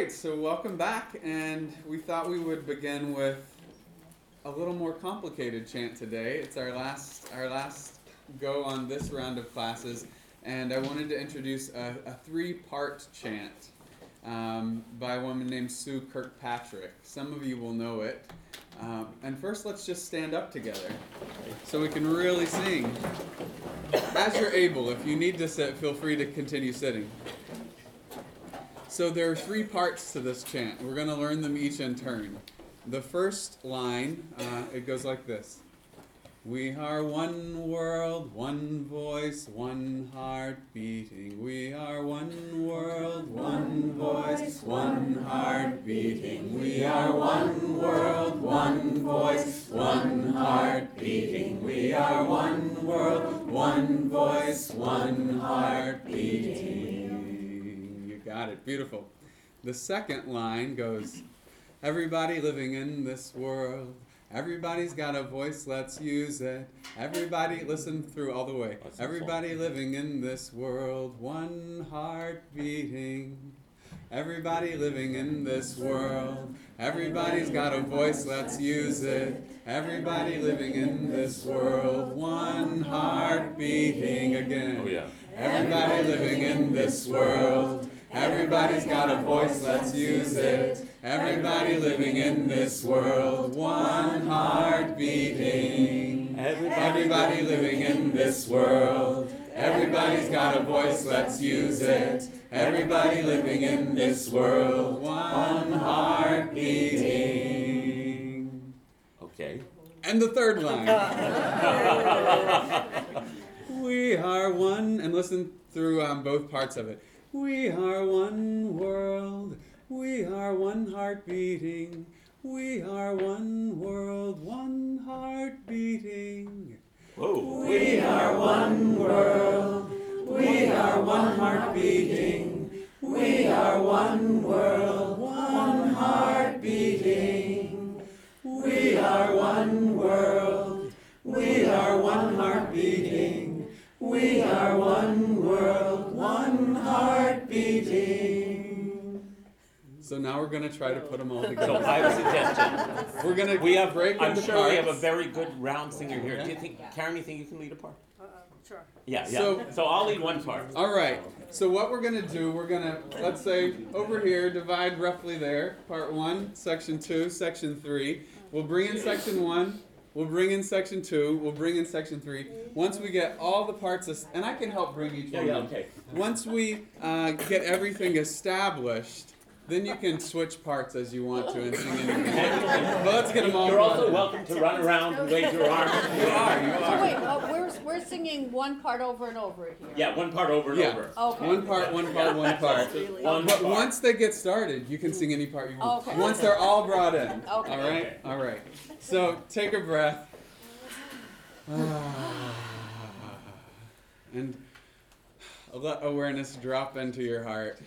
right, so welcome back, and we thought we would begin with a little more complicated chant today. It's our last our last go on this round of classes, and I wanted to introduce a, a three-part chant um, by a woman named Sue Kirkpatrick. Some of you will know it. Um, and first, let's just stand up together so we can really sing. As you're able, if you need to sit, feel free to continue sitting. So there are three parts to this chant. We're going to learn them each in turn. The first line, uh, it goes like this. We are one world, one voice, one heart beating. We are one world, one voice, one heart beating. We are one world, one voice, one heart beating. We are one world, one voice, one heart beating. Got it. Beautiful. The second line goes Everybody living in this world Everybody's got a voice, let's use it. Everybody, listen through all the way. Everybody living in this world, one heart beating. Everybody living in this world, everybody's got a voice, let's use it. Everybody living in this world, one heart beating again. Oh, yeah. Everybody living in this world, everybody's got a voice, let's use it. Everybody living in this world, one heart beating. Everybody living in this world, everybody's got a voice, let's use it. Everybody living in this world, one heart beating. Okay. And the third line. we are one, and listen through um, both parts of it. We are one world. We are one heart beating. We are one world, one heart beating. Whoa. We are one world. We are one heart beating. We are one world, one heart beating. We are one world. We are one heart beating. We are one world, one heart beating. So now we're gonna try to put them all So together. I have a suggestion. We're gonna We have, break I'm into sure we have a very good round singer here. Do you think, Karen, you think you can lead a part? Uh, Sure. Yeah, yeah. So- So I'll lead one part. All right. So what we're gonna do, we're gonna let's say over here, divide roughly there. Part one, section two, section three. We'll bring in section one. We'll bring in section two. We'll bring in section three. Once we get all the parts, es- and I can help bring each Yeah, one. yeah, okay. Once we uh, get everything established, then you can switch parts as you want to and sing anything. But let's get them all. You're also going. welcome to run around and wave your arms. You are. You So are. wait, uh, we're, we're singing one part over and over here. Yeah, one part over and Yeah. over. Okay. One part. One part. One part. Just One But part. once they get started, you can sing any part you want. Okay. Once they're all brought in. Okay. All right. All right. So take a breath. and let awareness drop into your heart.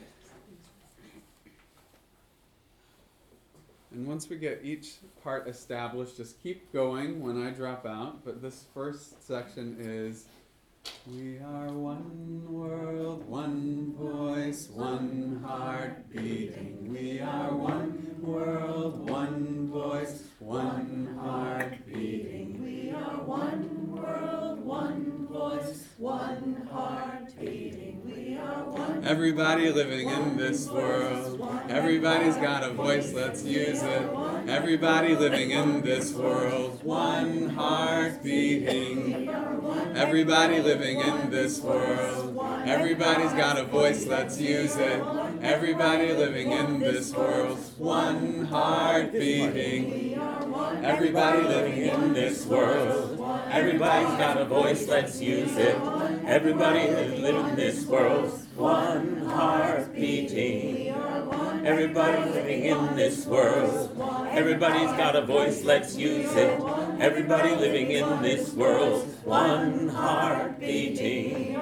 And once we get each part established, just keep going when I drop out. But this first section is We are one world, one voice, one heart beating. We are one world, one voice, one heart beating. We are one world, one voice, one heart Everybody living in this world. Everybody's got a voice, let's use it. Everybody living in this world. One heart beating. Everybody living in this world. Everybody's got a voice, let's use it. Everybody living in this world. One heart beating. Everybody living in this world. Everybody's got a voice, let's use it. Everybody live in this world, one heart beating. Everybody living in this world, everybody's got a voice, let's use it. Everybody living in this world, one heart beating.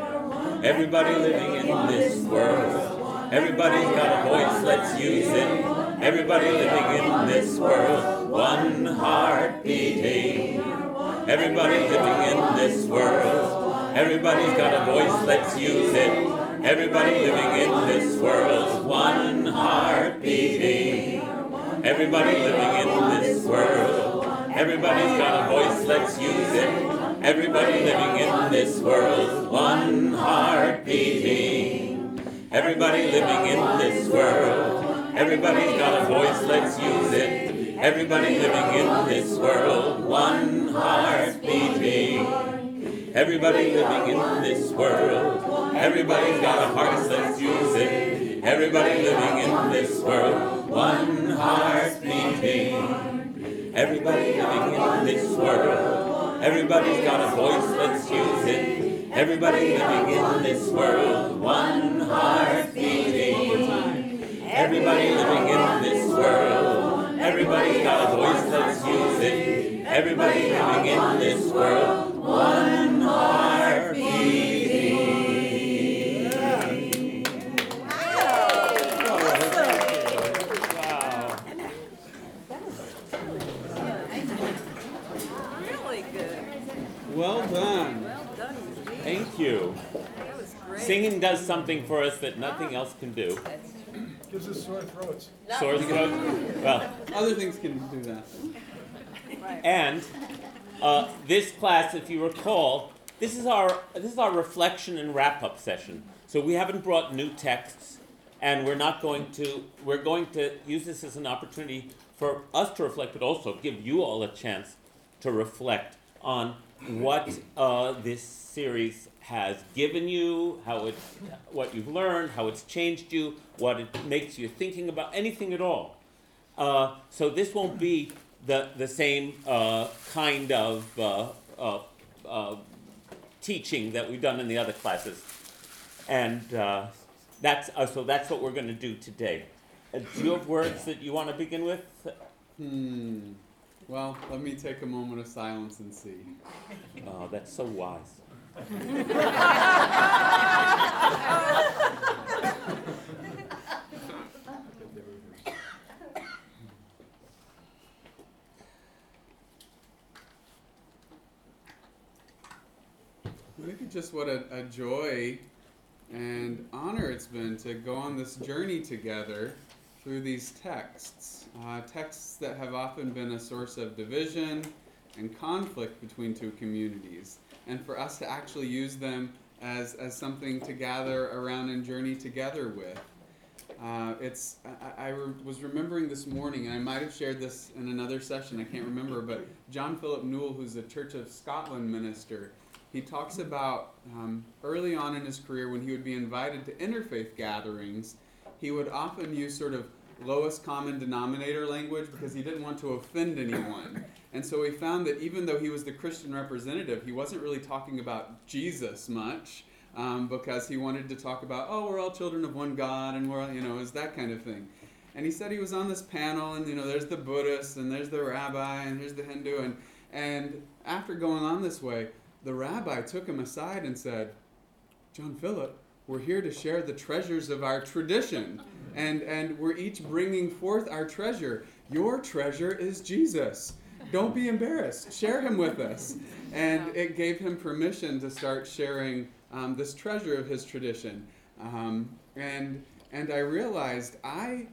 Everybody living in this world, everybody's got a voice, let's use it. Everybody living in this world, one heart beating. Everybody living in this world, everybody's got a voice, let's use it. Everybody living in this world, one heart beating. Everybody living in this world. Everybody's got a voice, let's use it. Everybody living in this world. One heart beating. Everybody living in this world. Everybody's got a voice, let's use it. Everybody living in this world. One heart beating. Everybody living in this world. Everybody's got a heart, let's. Everybody living in this world. One heart beating. Everybody living in this world. Everybody's got a voice, use it. Everybody living in this world. One heart beating. Everybody living in this world. Everybody's got a voice. Everybody living in this world. One heart beating. Wow. Really good. Well done. Well done, Thank you. That was great. Singing does something for us that nothing else can do. Gives us sore throats. Sore throat. Well, Other things can do that. And uh, this class, if you recall, this is our this is our reflection and wrap up session. So we haven't brought new texts, and we're not going to we're going to use this as an opportunity for us to reflect, but also give you all a chance to reflect on what uh, this series has given you, how it, what you've learned, how it's changed you, what it makes you thinking about, anything at all. Uh, so this won't be the the same uh, kind of uh, uh, uh, teaching that we've done in the other classes, and uh, that's uh, so that's what we're going to do today. Uh, do you have words that you want to begin with? Hmm. Well, let me take a moment of silence and see. Oh, that's so wise. Maybe what a, a joy and honor it's been to go on this journey together through these texts. Uh, texts that have often been a source of division and conflict between two communities. And for us to actually use them as, as something to gather around and journey together with. Uh, it's I, I re- was remembering this morning, and I might have shared this in another session. I can't remember, but John Philip Newell, who's a Church of Scotland minister, he talks about um, early on in his career when he would be invited to interfaith gatherings, he would often use sort of lowest common denominator language because he didn't want to offend anyone. And so he found that even though he was the Christian representative, he wasn't really talking about Jesus much um, because he wanted to talk about, oh, we're all children of one God and we're, you know, is that kind of thing. And he said he was on this panel and, you know, there's the Buddhist and there's the rabbi and there's the Hindu. And, and after going on this way, the rabbi took him aside and said, John Philip, we're here to share the treasures of our tradition. And, and we're each bringing forth our treasure. Your treasure is Jesus. Don't be embarrassed. Share him with us. And it gave him permission to start sharing um, this treasure of his tradition. Um, and, and I realized I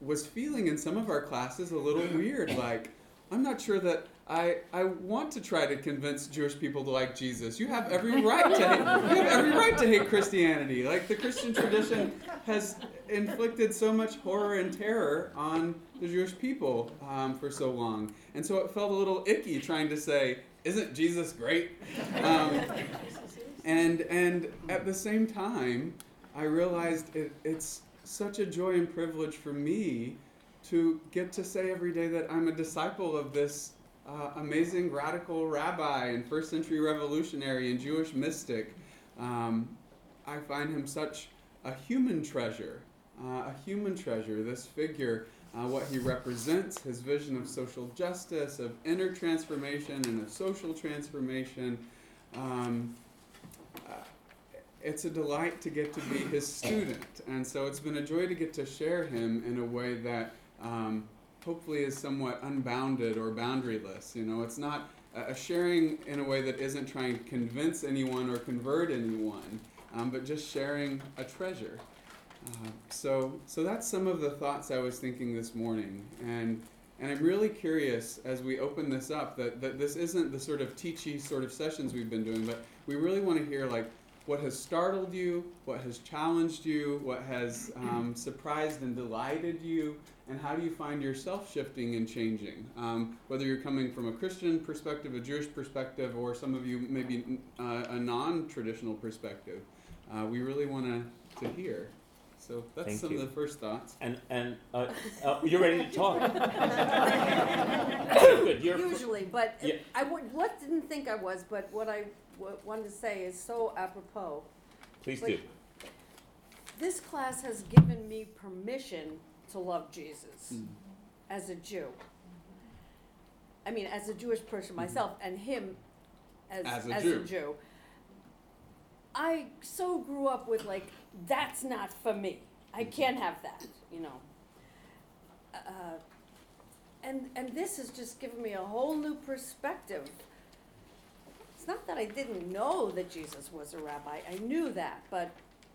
was feeling in some of our classes a little weird. Like, I'm not sure that I, I want to try to convince Jewish people to like Jesus. You have every right to hate, you have every right to hate Christianity. Like the Christian tradition has inflicted so much horror and terror on the Jewish people um, for so long, and so it felt a little icky trying to say, "Isn't Jesus great?" Um, and and at the same time, I realized it, it's such a joy and privilege for me to get to say every day that I'm a disciple of this uh, amazing radical rabbi and first century revolutionary and Jewish mystic. Um, I find him such a human treasure, uh, a human treasure, this figure, uh, what he represents, his vision of social justice, of inner transformation, and of social transformation. Um, uh, it's a delight to get to be his student, and so it's been a joy to get to share him in a way that um, hopefully is somewhat unbounded or boundaryless. You know, it's not a sharing in a way that isn't trying to convince anyone or convert anyone, um, but just sharing a treasure. Uh, so, so that's some of the thoughts I was thinking this morning, and and I'm really curious as we open this up that, that this isn't the sort of teachy sort of sessions we've been doing, but we really want to hear like what has startled you, what has challenged you, what has um, surprised and delighted you, and how do you find yourself shifting and changing? Um, whether you're coming from a Christian perspective, a Jewish perspective, or some of you maybe uh, a non-traditional perspective, uh, we really want to to hear. So that's Thank some you. of the first thoughts. And and uh, uh, you're ready to talk. Good. You're Usually, but Yeah. I would, what didn't think I was, but what I w- wanted to say is so apropos. please do. This class has given me permission to love Jesus Mm. as a Jew. I mean, as a Jewish person myself, and him as, As a Jew. a Jew. I so grew up with like, that's not for me. I can't have that, you know. Uh, and and this has just given me a whole new perspective. It's not that I didn't know that Jesus was a rabbi. I knew that, but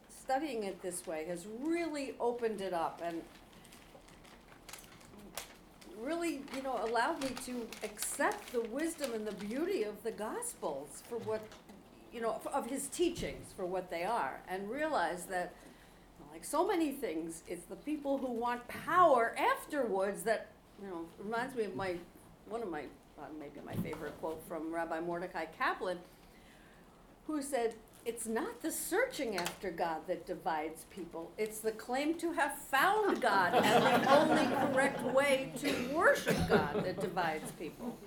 studying it this way has really opened it up and really, you know, allowed me to accept the wisdom and the beauty of the Gospels for what, you know, of his teachings for what they are, and realize that, like so many things, it's the people who want power afterwards that, you know, reminds me of my, one of my, uh, maybe my favorite quote from Rabbi Mordecai Kaplan, who said, it's not the searching after God that divides people. It's the claim to have found God and the only correct way to worship God that divides people.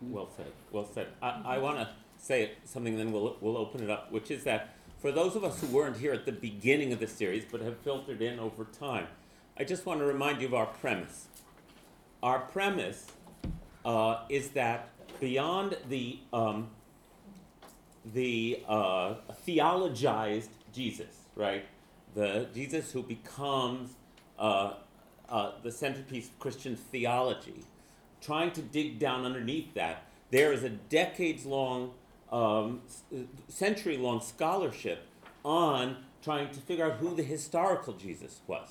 Well said. Well said. I, I want to say something, then we'll we'll open it up, which is that for those of us who weren't here at the beginning of the series but have filtered in over time, I just want to remind you of our premise. Our premise uh, is that beyond the um, the uh, theologized Jesus, right? The Jesus who becomes uh, uh, the centerpiece of Christian theology, trying to dig down underneath that, there is a decades long, um, century long scholarship on trying to figure out who the historical Jesus was.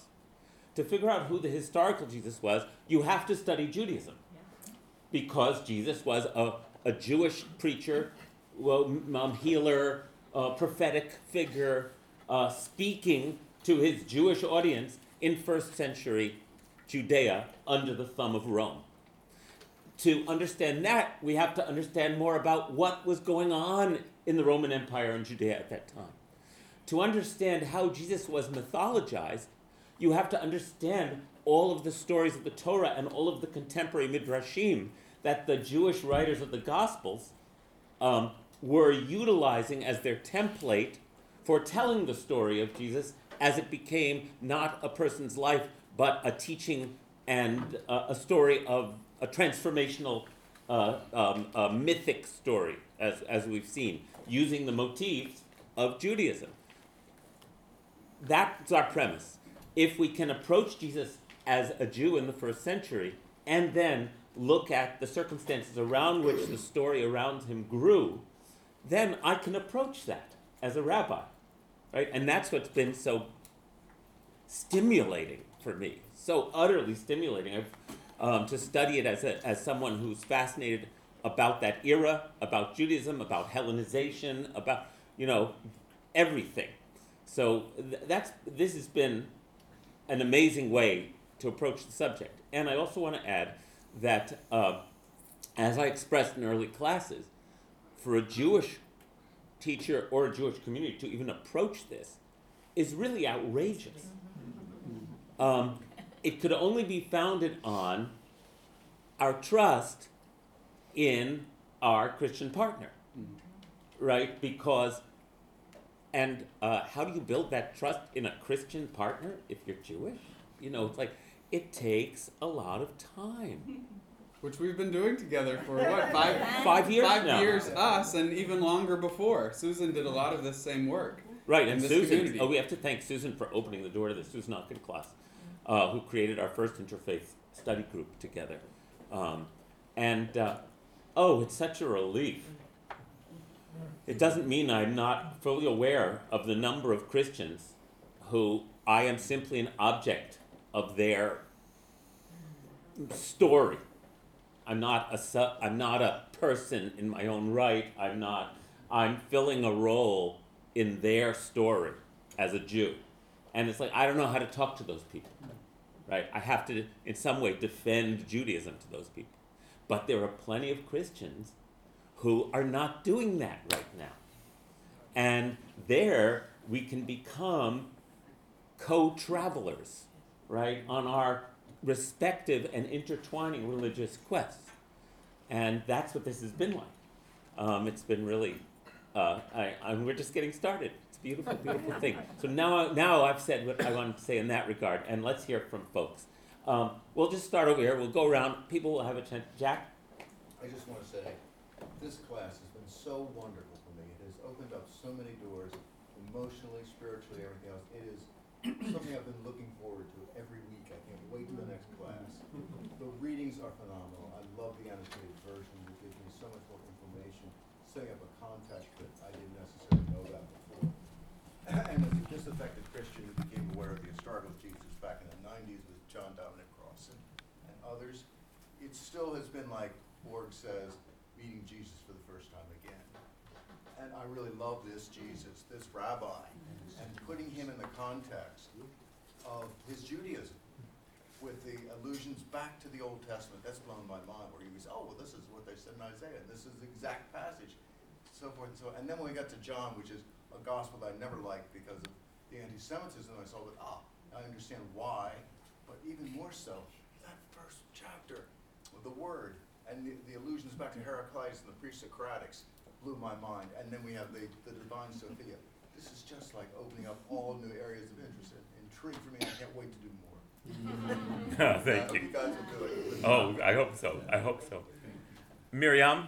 To figure out who the historical Jesus was, you have to study Judaism because Jesus was a, a Jewish preacher, well, um, healer, uh, prophetic figure, uh, speaking to his Jewish audience in first century Judea under the thumb of Rome. To understand that, we have to understand more about what was going on in the Roman Empire and Judea at that time. To understand how Jesus was mythologized, you have to understand all of the stories of the Torah and all of the contemporary midrashim that the Jewish writers of the Gospels um, were utilizing as their template for telling the story of Jesus as it became not a person's life, but a teaching and uh, a story of a transformational, uh, um, a mythic story, as, as we've seen, using the motifs of Judaism. That's our premise. If we can approach Jesus as a Jew in the first century and then look at the circumstances around which the story around him grew, then I can approach that as a rabbi. Right? And that's what's been so stimulating for me, so utterly stimulating. Um, to study it as, a, as someone who's fascinated about that era, about Judaism, about Hellenization, about, you know, everything. So th- that's, this has been an amazing way to approach the subject. And I also want to add that, uh, as I expressed in early classes, for a Jewish teacher or a Jewish community to even approach this is really outrageous. Um, it could only be founded on our trust in our Christian partner, right? Because, and uh, how do you build that trust in a Christian partner if you're Jewish? You know, it's like it takes a lot of time. Which we've been doing together for what five Five years five now. years us and even longer before. Susan did a lot of this same work. Right, and Susan, community. oh, we have to thank Susan for opening the door to the Susan Hawkins class, uh, who created our first interfaith study group together. Um, and, uh, oh, it's such a relief. It doesn't mean I'm not fully aware of the number of Christians who I am simply an object of their story. I'm not a su- I'm not a person in my own right. I'm not. I'm filling a role in their story as a Jew, and it's like I don't know how to talk to those people, right? I have to, in some way, defend Judaism to those people, but there are plenty of Christians who are not doing that right now, and there we can become co-travelers, right, on our respective and intertwining religious quests. And that's what this has been like. Um, it's been really, uh, I, I, we're just getting started. It's a beautiful, beautiful thing. So now, now I've said what I wanted to say in that regard, and let's hear from folks. Um, we'll just start over here. We'll go around. People will have a chance. Jack? I just want to say, this class has been so wonderful for me. It has opened up so many doors, emotionally, spiritually, everything else. It is something I've been looking forward to every week. I can't wait to the next class. The readings are phenomenal. I love the annotated version. It gives me so much more information, setting up a context that I didn't necessarily know about before. And as a disaffected Christian who became aware of the historical Jesus back in the nineties with John Dominic Crossan and others, it still has been like Borg says, meeting Jesus for the first time again. And I really love this Jesus, this rabbi, and putting him in the context of his Judaism with the allusions back to the Old Testament. That's blown my mind, where he was, oh, well, this is what they said in Isaiah. This is the exact passage, so forth and so on. And then when we got to John, which is a gospel that I never liked because of the anti-Semitism, I saw that, ah, I understand why, but even more so, that first chapter with the word and the, the allusions back to Heraclitus and the pre-Socratics blew my mind. And then we have the, the divine Sophia. This is just like opening up all new areas of interest and intrigue for me. I can't wait to do more. I Thank uh, you. you guys will do it. Oh, I hope so. I hope so. Miriam?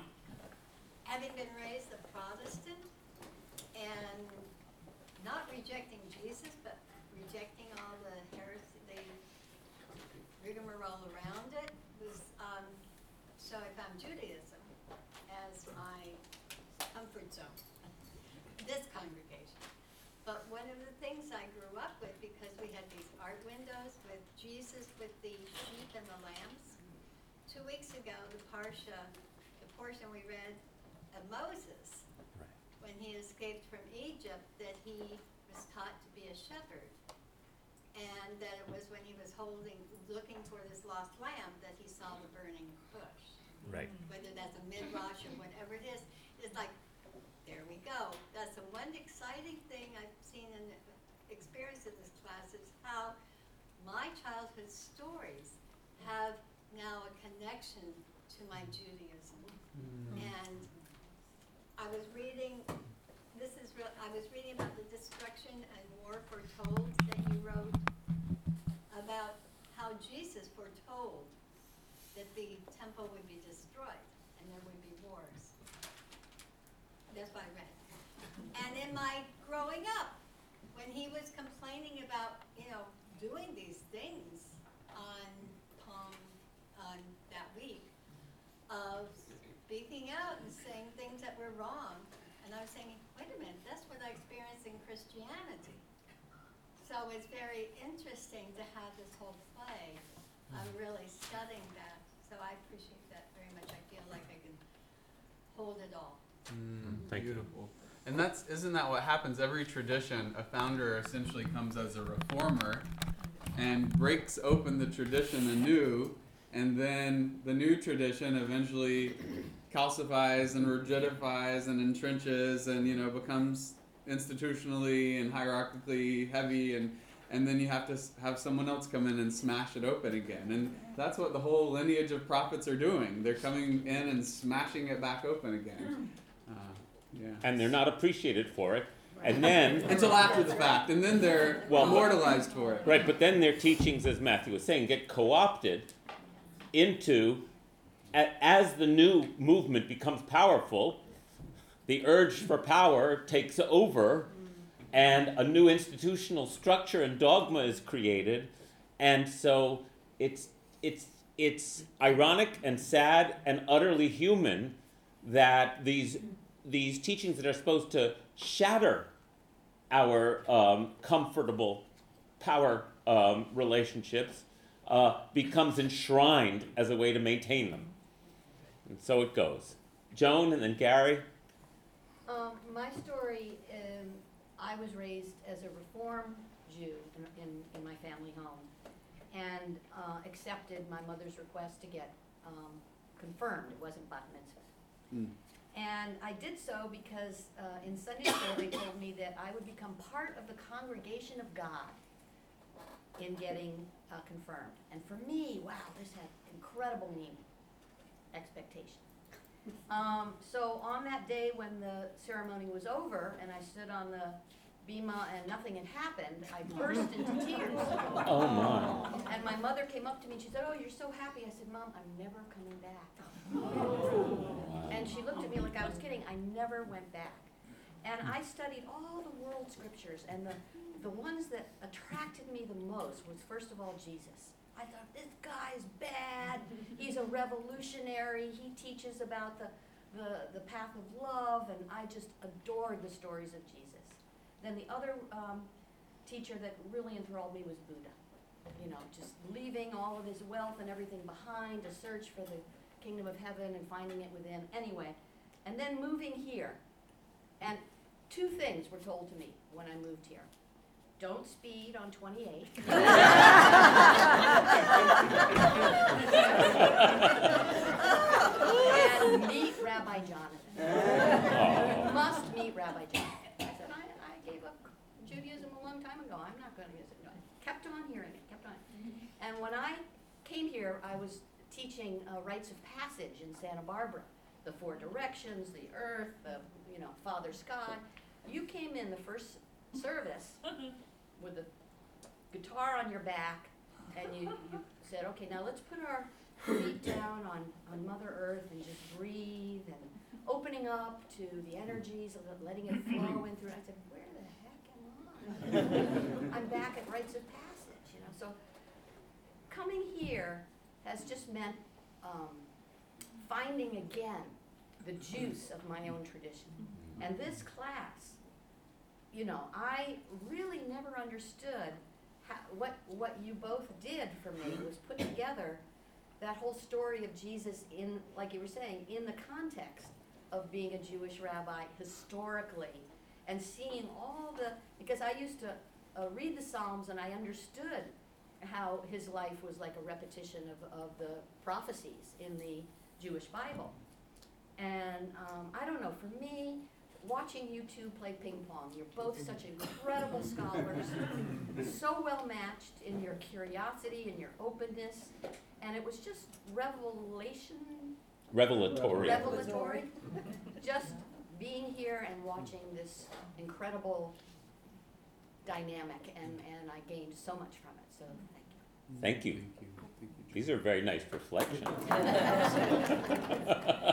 having been raised a Protestant and not rejecting Jesus, but rejecting all the heresy, the rigmarole around it, was, um, so I found Judaism as my comfort zone, this congregation. But one of the things I grew up with, because we had these art windows with Jesus with the sheep and the lambs, two weeks ago, the Parsha, the portion we read of Moses, when he escaped from Egypt, that he was taught to be a shepherd. And that it was when he was holding, looking for this lost lamb, that he saw the burning bush. Right. Whether that's a midrash or whatever it is, it's like, there we go. That's the one exciting thing I've seen and experienced in this class is how my childhood stories have now a connection to my Judaism. Mm. And I was reading, this is real, I was reading about the destruction and war foretold that you wrote about how Jesus foretold that the temple would be destroyed and there would be wars. That's what I read. And in my growing up, when he was complaining about, you know, doing these things on Palm, on that week, of speaking out and saying things that were wrong. And I was saying, wait a minute, that's what I experienced in Christianity. So it's very interesting to have this whole play. I'm mm-hmm. really studying that. So I appreciate that very much. I feel like I can hold it all. Mm-hmm. Mm, thank you. Beautiful. And that's isn't that what happens? Every tradition, a founder essentially comes as a reformer and breaks open the tradition anew, and then the new tradition eventually calcifies and rigidifies and entrenches and you know becomes institutionally and hierarchically heavy and and then you have to have someone else come in and smash it open again. And that's what the whole lineage of prophets are doing. They're coming in and smashing it back open again. Uh, yeah. And they're not appreciated for it. And then, until after the fact, and then they're Well, immortalized for it. right, but then their teachings, as Matthew was saying, get co opted into, as the new movement becomes powerful, the urge for power takes over, and a new institutional structure and dogma is created, and so it's it's it's ironic and sad and utterly human that these these teachings that are supposed to shatter our um, comfortable power um, relationships uh, becomes enshrined as a way to maintain them. And so it goes. Joan and then Gary. Um, my story, um, I was raised as a Reform Jew in, in, in my family home and uh, accepted my mother's request to get um, confirmed. It wasn't bat mitzvah. Mm. And I did so because uh, in Sunday school they told me that I would become part of the congregation of God in getting uh, confirmed. And for me, wow, this had incredible meaning, expectation. Um, so on that day when the ceremony was over and I stood on the bema and nothing had happened, I burst into tears. Oh my. And my mother came up to me and she said, "Oh, you're so happy." I said, "Mom, I'm never coming back." And she looked at me like I was kidding. I never went back. And I studied all the world scriptures, and the, the ones that attracted me the most was first of all Jesus. I thought this guy's bad. He's a revolutionary. He teaches about the, the, the path of love, and I just adored the stories of Jesus. Then the other um, teacher that really enthralled me was Buddha. You know, just leaving all of his wealth and everything behind to search for the kingdom of heaven and finding it within. Anyway, and then moving here. And two things were told to me when I moved here. Don't speed on 28. and meet Rabbi Jonathan. Oh. Must meet Rabbi Jonathan. I said, I, I gave up Judaism a long time ago. I'm not going to use it. No, I kept on hearing it, kept on. And when I came here, I was teaching uh, rites of passage in Santa Barbara. The four directions, the earth, the, you know, Father Sky. You came in the first service with a guitar on your back, and you, you said, okay, now let's put our feet down on, on Mother Earth and just breathe and opening up to the energies, of letting it flow in through. I said, where the heck am I? I'm back at rites of passage, you know. So coming here has just meant um, finding again the juice of my own tradition. And this class, you know, I really never understood how, what, what you both did for me was put together that whole story of Jesus in, like you were saying, in the context of being a Jewish rabbi historically and seeing all the, because I used to uh, read the Psalms and I understood how his life was like a repetition of, of the prophecies in the Jewish Bible. And um, I don't know, for me, watching you two play ping pong, you're both such incredible scholars, so well matched in your curiosity and your openness, and it was just revelation, Revelatory. revelatory. just being here and watching this incredible dynamic, and, and I gained so much from it, so thank you. Thank you. Thank you. Thank you. These are very nice reflections.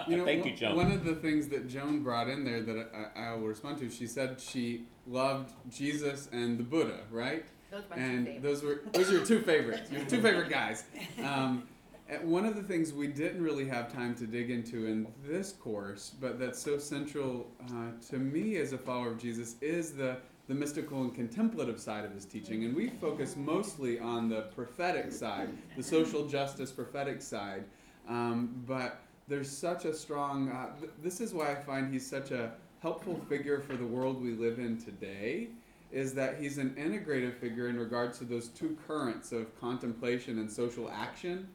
You know, Thank you, one- Joan. One of the things that Joan brought in there that I, I will respond to, she said she loved Jesus and the Buddha, right? Those are my two and those were those are your two favorites. Your two favorite guys. Um, one of the things we didn't really have time to dig into in this course, but that's so central uh, to me as a follower of Jesus, is the the mystical and contemplative side of his teaching. And we focus mostly on the prophetic side, the social justice prophetic side. Um, but there's such a strong. Uh, th- this is why I find he's such a helpful figure for the world we live in today is that he's an integrative figure in regards to those two currents of contemplation and social action.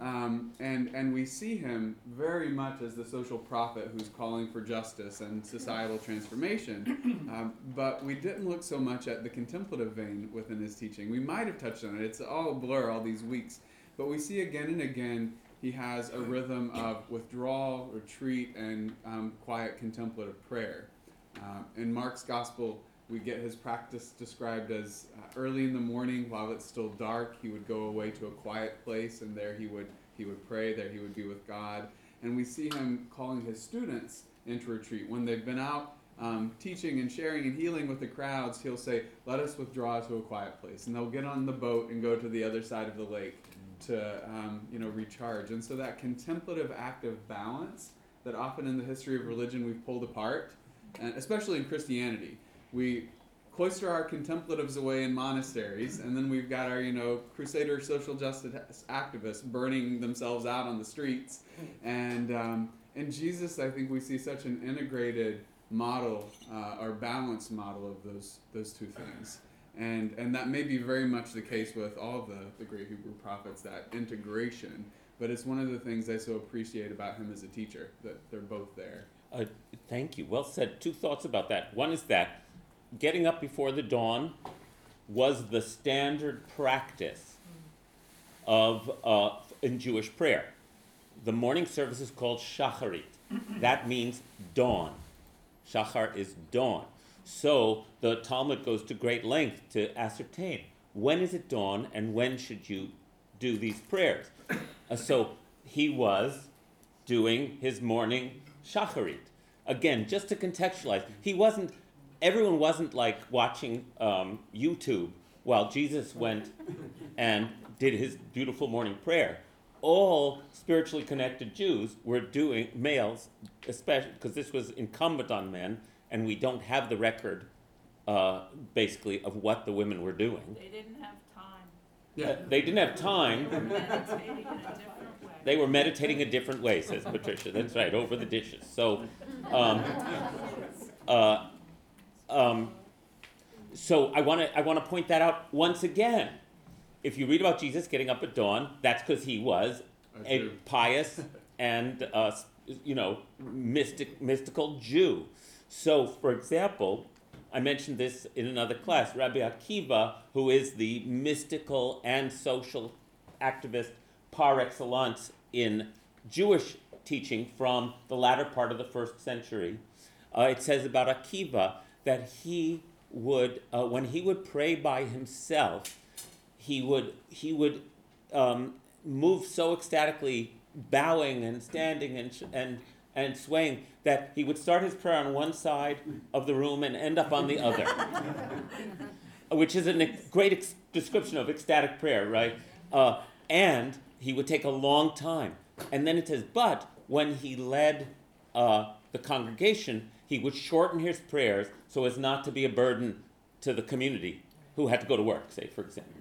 Um, and, and we see him very much as the social prophet who's calling for justice and societal transformation. Um, but we didn't look so much at the contemplative vein within his teaching. We might have touched on it, it's all a blur all these weeks. But we see again and again he has a rhythm of withdrawal, retreat, and um, quiet contemplative prayer. Um, in Mark's gospel, we get his practice described as uh, early in the morning while it's still dark he would go away to a quiet place and there he would he would pray there he would be with god. And we see him calling his students into retreat. When they've been out um, teaching and sharing and healing with the crowds he'll say let us withdraw to a quiet place. And they'll get on the boat and go to the other side of the lake to um, you know recharge. And so that contemplative active balance that often in the history of religion we've pulled apart and especially in christianity we cloister our contemplatives away in monasteries, and then we've got our, you know, crusader social justice activists burning themselves out on the streets. And um, in Jesus, I think we see such an integrated model uh, or balanced model of those those two things. And and that may be very much the case with all the, the great Hebrew prophets, that integration. But it's one of the things I so appreciate about him as a teacher, that they're both there. Uh, thank you. Well said. Two thoughts about that. One is that getting up before the dawn was the standard practice of uh, in Jewish prayer. The morning service is called shacharit. That means dawn. Shachar is dawn. So the Talmud goes to great length to ascertain when is it dawn and when should you do these prayers. Uh, so he was doing his morning shacharit. Again, just to contextualize, he wasn't. Everyone wasn't like watching um, YouTube while Jesus went and did his beautiful morning prayer. All spiritually connected Jews were doing males, especially because this was incumbent on men, and we don't have the record, uh, basically, of what the women were doing. They didn't have time. Uh, they didn't have time. They were meditating in a different way. They were meditating a different way, says Patricia. That's right, over the dishes. So, um, uh, um, so I want to I want to point that out once again. If you read about Jesus getting up at dawn, that's because he was A pious and uh, you know mystic mystical Jew. So, for example, I mentioned this in another class. Rabbi Akiva, who is the mystical and social activist par excellence in Jewish teaching from the latter part of the first century, uh, it says about Akiva that he would, uh, when he would pray by himself, he would he would um, move so ecstatically, bowing and standing and and and swaying that he would start his prayer on one side of the room and end up on the other, which is a ex- great ex- description of ecstatic prayer, right? Uh, and he would take a long time, and then it says, but when he led uh, the congregation, he would shorten his prayers so as not to be a burden to the community who had to go to work, say, for example.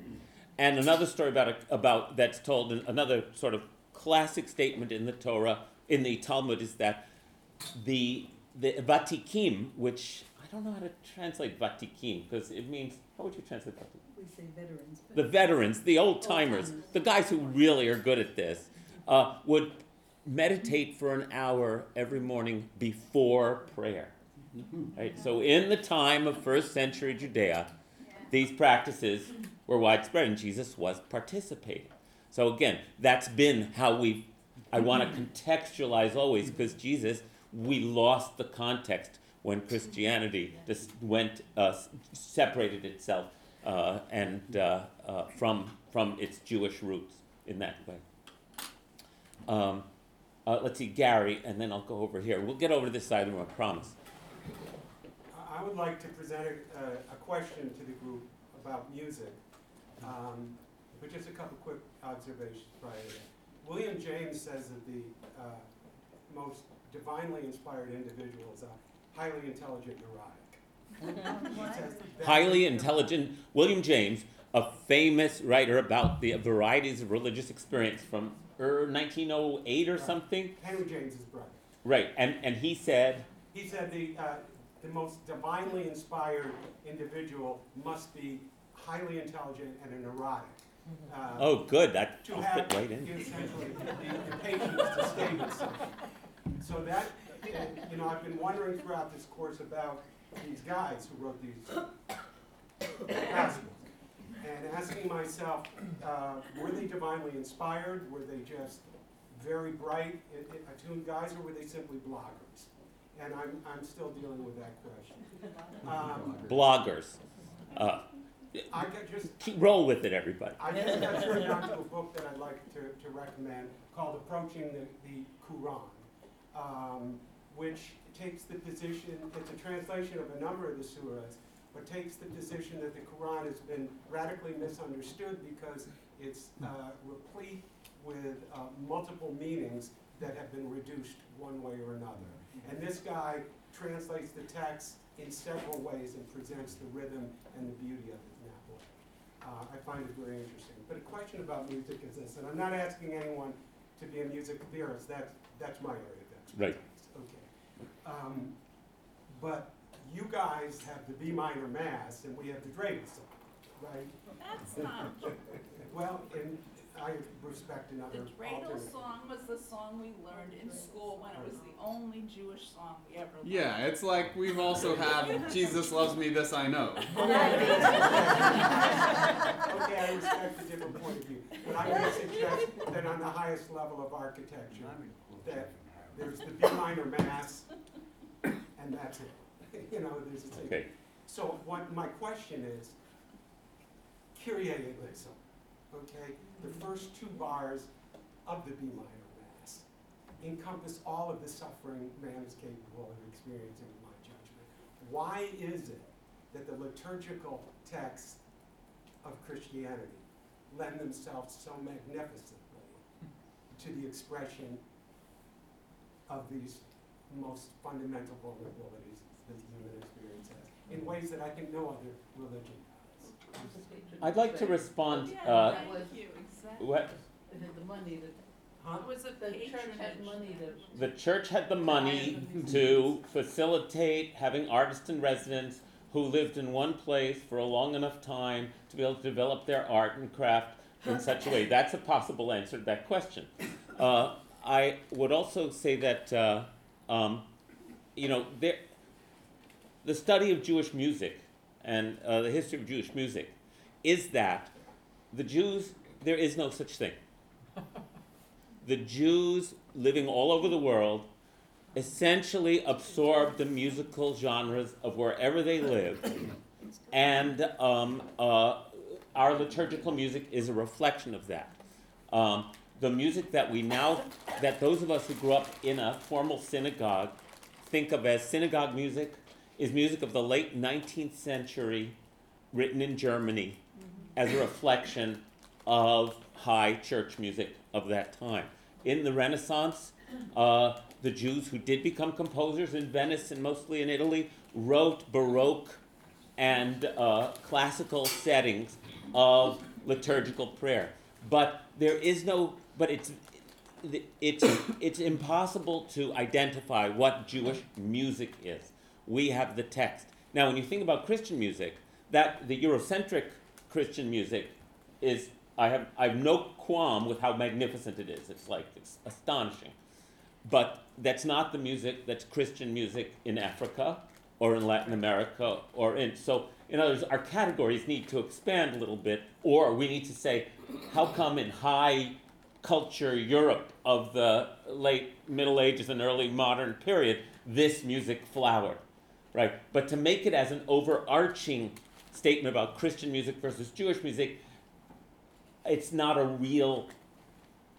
And another story about, about that's told another sort of classic statement in the Torah, in the Talmud, is that the the Vatikim, which I don't know how to translate Vatikim because it means how would you translate Vatikim? We say veterans. the veterans, the old timers, the guys who really are good at this, uh, would meditate for an hour every morning before prayer. Right? So, in the time of first century Judea, these practices were widespread, and Jesus was participating. So, again, that's been how we. I want to contextualize always because Jesus, we lost the context when Christianity just went uh, separated itself uh, and uh, uh, from from its Jewish roots in that way. Um, uh, let's see, Gary, and then I'll go over here. We'll get over to this side of the room, I promise. I- I would like to present a, a- a question to the group about music, um, but just a couple quick observations prior to that. William James says that the uh, most divinely inspired individuals are highly intelligent neurotic. He says that- Highly intelligent William James, a famous writer about the varieties of religious experience from er, 1908 or something. Henry James's brother. Right, and, and he said, He said the, uh, the most divinely inspired individual must be highly intelligent and a neurotic. Uh, oh, good, that to have fit right in. essentially the, the patience to stay with something. So that, and, you know, I've been wondering throughout this course about these guys who wrote these gospels. And asking myself, uh, were they divinely inspired? Were they just very bright, attuned guys, or were they simply bloggers? And I'm, I'm still dealing with that question. Um, Bloggers. Uh, I just, keep, roll with it, everybody. I just got turned on to a book that I'd like to, to recommend called Approaching the, the Quran, um, which takes the position, it's a translation of a number of the surahs, but takes the position that the Quran has been radically misunderstood because it's uh, replete with uh, multiple meanings that have been reduced one way or another. And this guy translates the text in several ways and presents the rhythm and the beauty of it in that way. Uh, I find it very interesting. But a question about music is this, and I'm not asking anyone to be a music theorist, that's, that's my area of expertise. Okay. Um, but you guys have the B minor mass and we have the dreidel song, right? That's not true. Well, and I respect The another dreidel alternate. song was the song we learned in school when it was the only Jewish song we ever learned. Yeah, it's like we've also had Jesus loves me, this I know. Okay, I respect a different point of view, but I would suggest that on the highest level of architecture, that there's the B minor mass, and that's it. You know, there's a Okay. So what, my question is, Kyrie eleison, okay? The mm-hmm. first two bars of the B minor mass encompass all of the suffering man is capable of experiencing, in my judgment. Why is it that the liturgical texts of Christianity lend themselves so magnificently to the expression of these most fundamental vulnerabilities that the human experience has, in ways that I think no other religion does. I'd like to respond. Yeah, Uh, thank you, exactly. what, the money that, Huh? It was a the church patronage. had money that. the church had the money to facilitate having artists in residence who lived in one place for a long enough time to be able to develop their art and craft in such a way. That's a possible answer to that question. Uh, I would also say that, uh, um, you know, there, the study of Jewish music and uh, the history of Jewish music is that the Jews, there is no such thing. The Jews living all over the world essentially absorbed the musical genres of wherever they lived, and um, uh, our liturgical music is a reflection of that. Um, the music that we now, that those of us who grew up in a formal synagogue think of as synagogue music, is music of the late 19th century, written in Germany, as a reflection of high church music of that time. In the Renaissance, uh, the Jews who did become composers in Venice and mostly in Italy wrote Baroque and uh, classical settings of liturgical prayer. But there is no, but it's, it's, it's impossible to identify what Jewish music is. We have the text. Now, when you think about Christian music, that the Eurocentric Christian music is, I have, I have no qualm with how magnificent it is. It's like, it's astonishing. But that's not the music that's Christian music in Africa or in Latin America or in, so in other words, our categories need to expand a little bit, or we need to say, how come in high culture Europe of the late Middle Ages and early modern period, this music flowered, right? But to make it as an overarching statement about Christian music versus Jewish music, it's not a real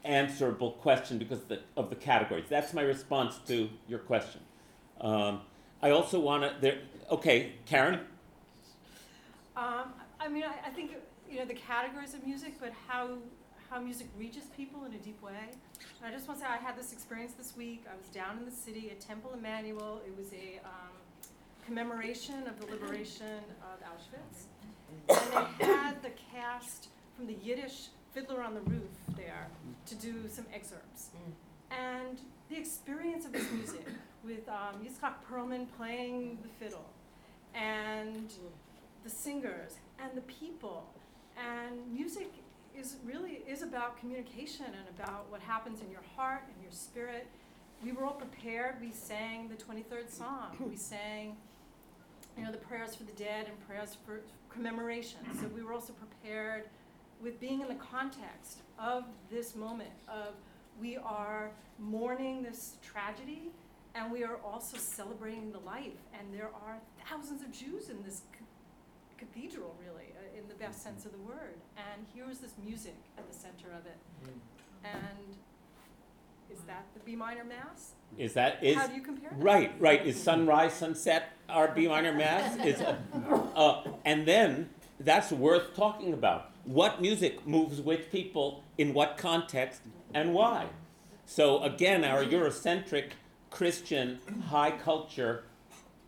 answerable question because of the, of the categories. That's my response to your question. Um, I also want to, okay, Karen? Um, I mean, I, I think, you know, the categories of music, but how, how music reaches people in a deep way. And I just want to say, I had this experience this week. I was down in the city at Temple Emanu-El. It was a um, commemoration of the liberation of Auschwitz. And they had the cast from the Yiddish Fiddler on the Roof there to do some excerpts. And the experience of this music with um, Itzhak Perlman playing the fiddle and the singers and the people. And music is really is about communication and about what happens in your heart and your spirit. We were all prepared. We sang the 23rd Psalm. We sang, you know, the prayers for the dead and prayers for commemoration. So we were also prepared with being in the context of this moment of we are mourning this tragedy and we are also celebrating the life. And there are thousands of Jews in this c- cathedral, really, uh, in the best sense of the word. And here is this music at the center of it. And is that the B minor mass? Is that, is, How do you compare that? right, right, is sunrise, sunset our B minor mass? Is, uh, and then, that's worth talking about. What music moves which people in what context and why? So again, our Eurocentric Christian high culture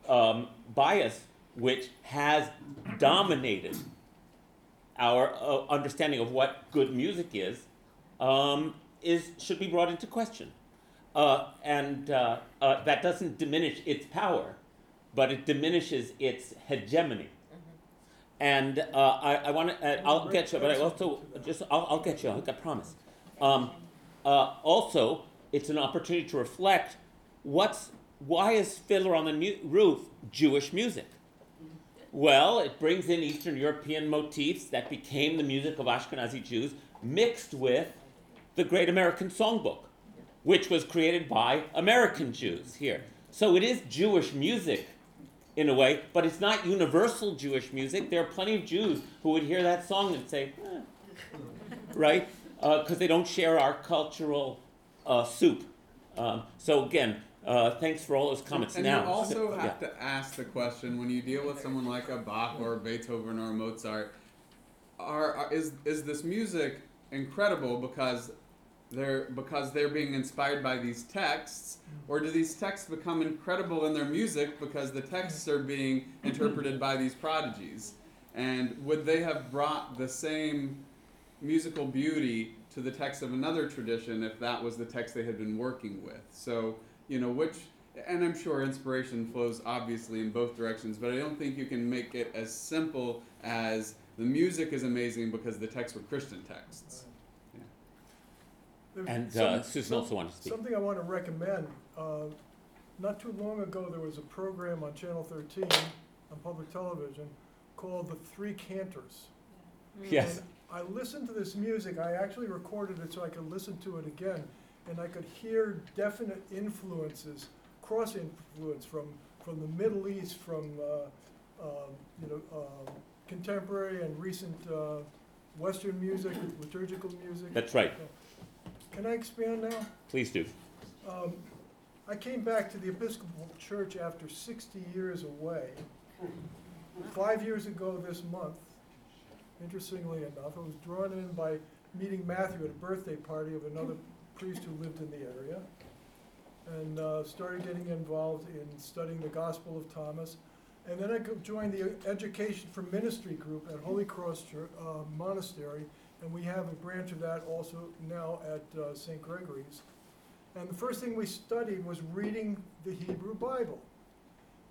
um, bias which has dominated our uh, understanding of what good music is, um, is should be brought into question. Uh, and uh, uh, that doesn't diminish its power, but it diminishes its hegemony. And uh, I, I want to, uh, I'll get you, but I also just, I'll, I'll get you, I promise. Um, uh, also, it's an opportunity to reflect what's, why is Fiddler on the Mu- Roof Jewish music? Well, it brings in Eastern European motifs that became the music of Ashkenazi Jews, mixed with the Great American Songbook, which was created by American Jews here. So it is Jewish music in a way, but it's not universal Jewish music. There are plenty of Jews who would hear that song and say, eh, right? Because they don't share our cultural uh, soup. Um, so again, uh, thanks for all those comments. And now, you also yeah. have to ask the question when you deal with someone like a Bach or a Beethoven or a Mozart, are, are is is this music incredible because they're because they're being inspired by these texts, or do these texts become incredible in their music because the texts are being interpreted by these prodigies? And would they have brought the same musical beauty to the text of another tradition if that was the text they had been working with? So you know which and i'm sure inspiration flows obviously in both directions but i don't think you can make it as simple as the music is amazing because the texts were christian texts And uh, Susan also wanted to speak. Something I want to recommend, uh, not too long ago, there was a program on Channel thirteen, on public television, called The Three Cantors. Yes. And I listened to this music, I actually recorded it so I could listen to it again, and I could hear definite influences, cross influence from, from the Middle East, from, uh, um, you know, um, contemporary and recent, uh, Western music, liturgical music. That's right. Can I expand now? Please do. Um, I came back to the Episcopal Church after sixty years away. Five years ago this month, interestingly enough, I was drawn in by meeting Matthew at a birthday party of another priest who lived in the area. And, uh, started getting involved in studying the Gospel of Thomas. And then I joined the Education for Ministry group at Holy Cross Chur- uh, Monastery. And we have a branch of that also now at, uh, St. Gregory's. And the first thing we studied was reading the Hebrew Bible.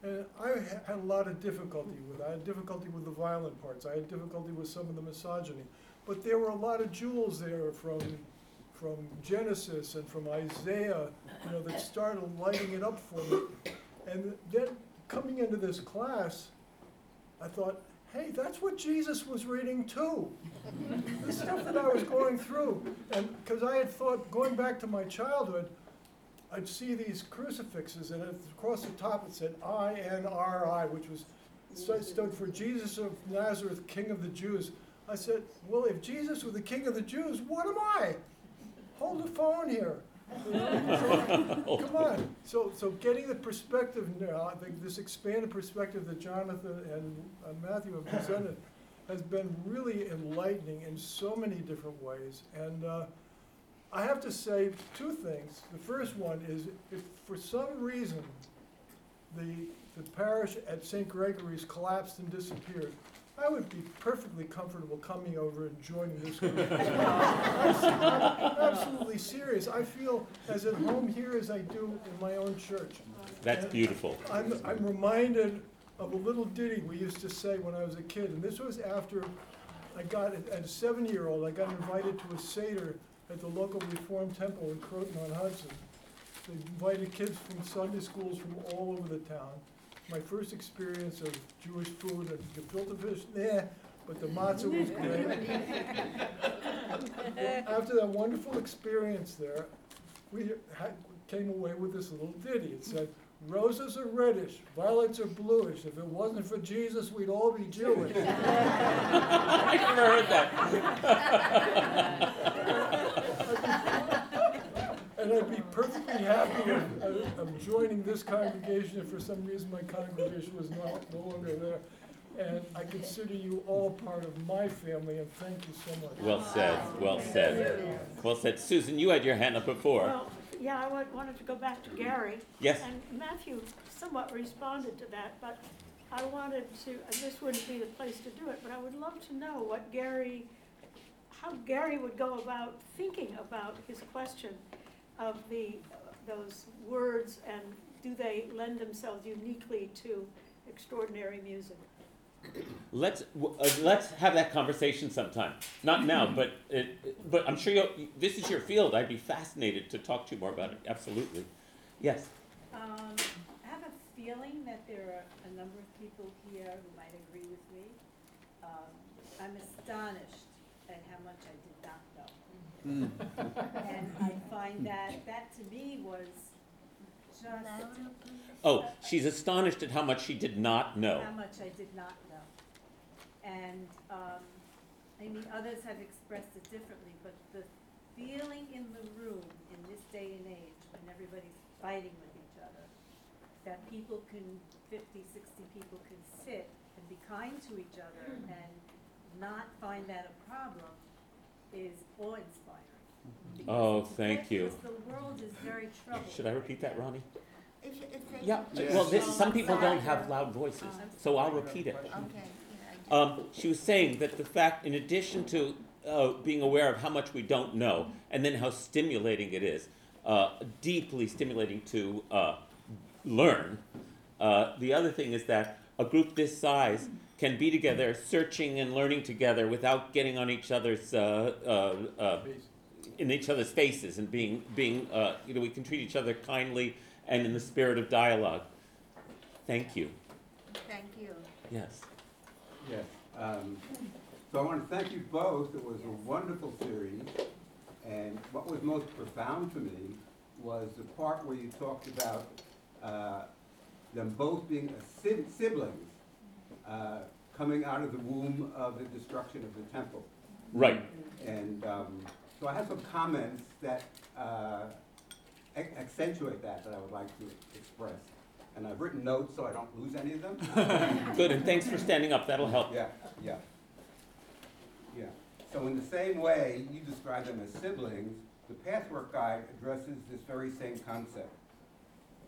And I ha- had a lot of difficulty with it. I had difficulty with the violent parts. I had difficulty with some of the misogyny. But there were a lot of jewels there from, from Genesis and from Isaiah, you know, that started lighting it up for me. And then coming into this class, I thought, hey, that's what Jesus was reading too. the stuff that I was going through. And because I had thought, going back to my childhood, I'd see these crucifixes, and across the top it said I N R I, which was stood for Jesus of Nazareth, King of the Jews. I said, well, if Jesus was the King of the Jews, what am I? Hold the phone here. So, Come on. So, so getting the perspective now, I think this expanded perspective that Jonathan and uh, Matthew have presented has been really enlightening in so many different ways. And uh, I have to say two things. The first one is if for some reason the, the parish at St. Gregory's collapsed and disappeared, I would be perfectly comfortable coming over and joining this group. I'm absolutely serious. I feel as at home here as I do in my own church. That's beautiful. I'm, I'm reminded of a little ditty we used to say when I was a kid, and this was after I got, as a seven-year-old, I got invited to a Seder at the local Reformed Temple in Croton on Hudson. They invited kids from Sunday schools from all over the town. My first experience of Jewish food, and gefilte fish, nah, but the matzah was great. After that wonderful experience there, we had, came away with this little ditty. It said, roses are reddish, violets are bluish. If it wasn't for Jesus, we'd all be Jewish. I never heard that. And I'd be perfectly happy of, of- of joining this congregation if for some reason my congregation was not, no longer there. And I consider you all part of my family, and thank you so much. Well said. Well said. Well said. Susan, you had your hand up before. Well, Yeah, I wa- wanted to go back to Gary. Yes. And Matthew somewhat responded to that, but I wanted to, and this wouldn't be the place to do it, but I would love to know what Gary, how Gary would go about thinking about his question of the, those words and do they lend themselves uniquely to extraordinary music? Let's w- uh, let's have that conversation sometime. Not now, but it, but I'm sure you'll, this is your field. I'd be fascinated to talk to you more about it. Absolutely. Yes. Um, I have a feeling that there are a number of people here who might agree with me. Um, I'm astonished at how much I did not know. Mm. And I find that, that to me was just Oh, she's astonished at how much she did not know. how much I did not know. And, um, I mean, others have expressed it differently, but the feeling in the room in this day and age, when everybody's fighting with each other, that people can, 50, 60 people can sit and be kind to each other and not find that a problem is awe-inspiring. Oh, thank you. Because the world is very troubled. Should I repeat that, Ronnie? If, if they. Yeah. Yes. Well, this, some people don't have loud voices, so I'll repeat it. Okay, yeah, I Um, she was saying that the fact, in addition to uh, being aware of how much we don't know, and then how stimulating it is, uh, deeply stimulating to uh, learn, uh, the other thing is that a group this size can be together, searching and learning together without getting on each other's, uh, uh, uh, in each other's faces and being, being uh, you know, we can treat each other kindly and in the spirit of dialogue. Thank you. Thank you. Yes. Yes, um, so I want to thank you both, it was a wonderful series, and what was most profound to me was the part where you talked about, uh, them both being a si- siblings, uh, coming out of the womb of the destruction of the temple. Right. And, um, so I have some comments that, uh, accentuate that, that I would like to express. And I've written notes so I don't lose any of them. Good, and thanks for standing up. That'll help. Yeah, yeah. Yeah. So in the same way you describe them as siblings, the Pathwork Guide addresses this very same concept.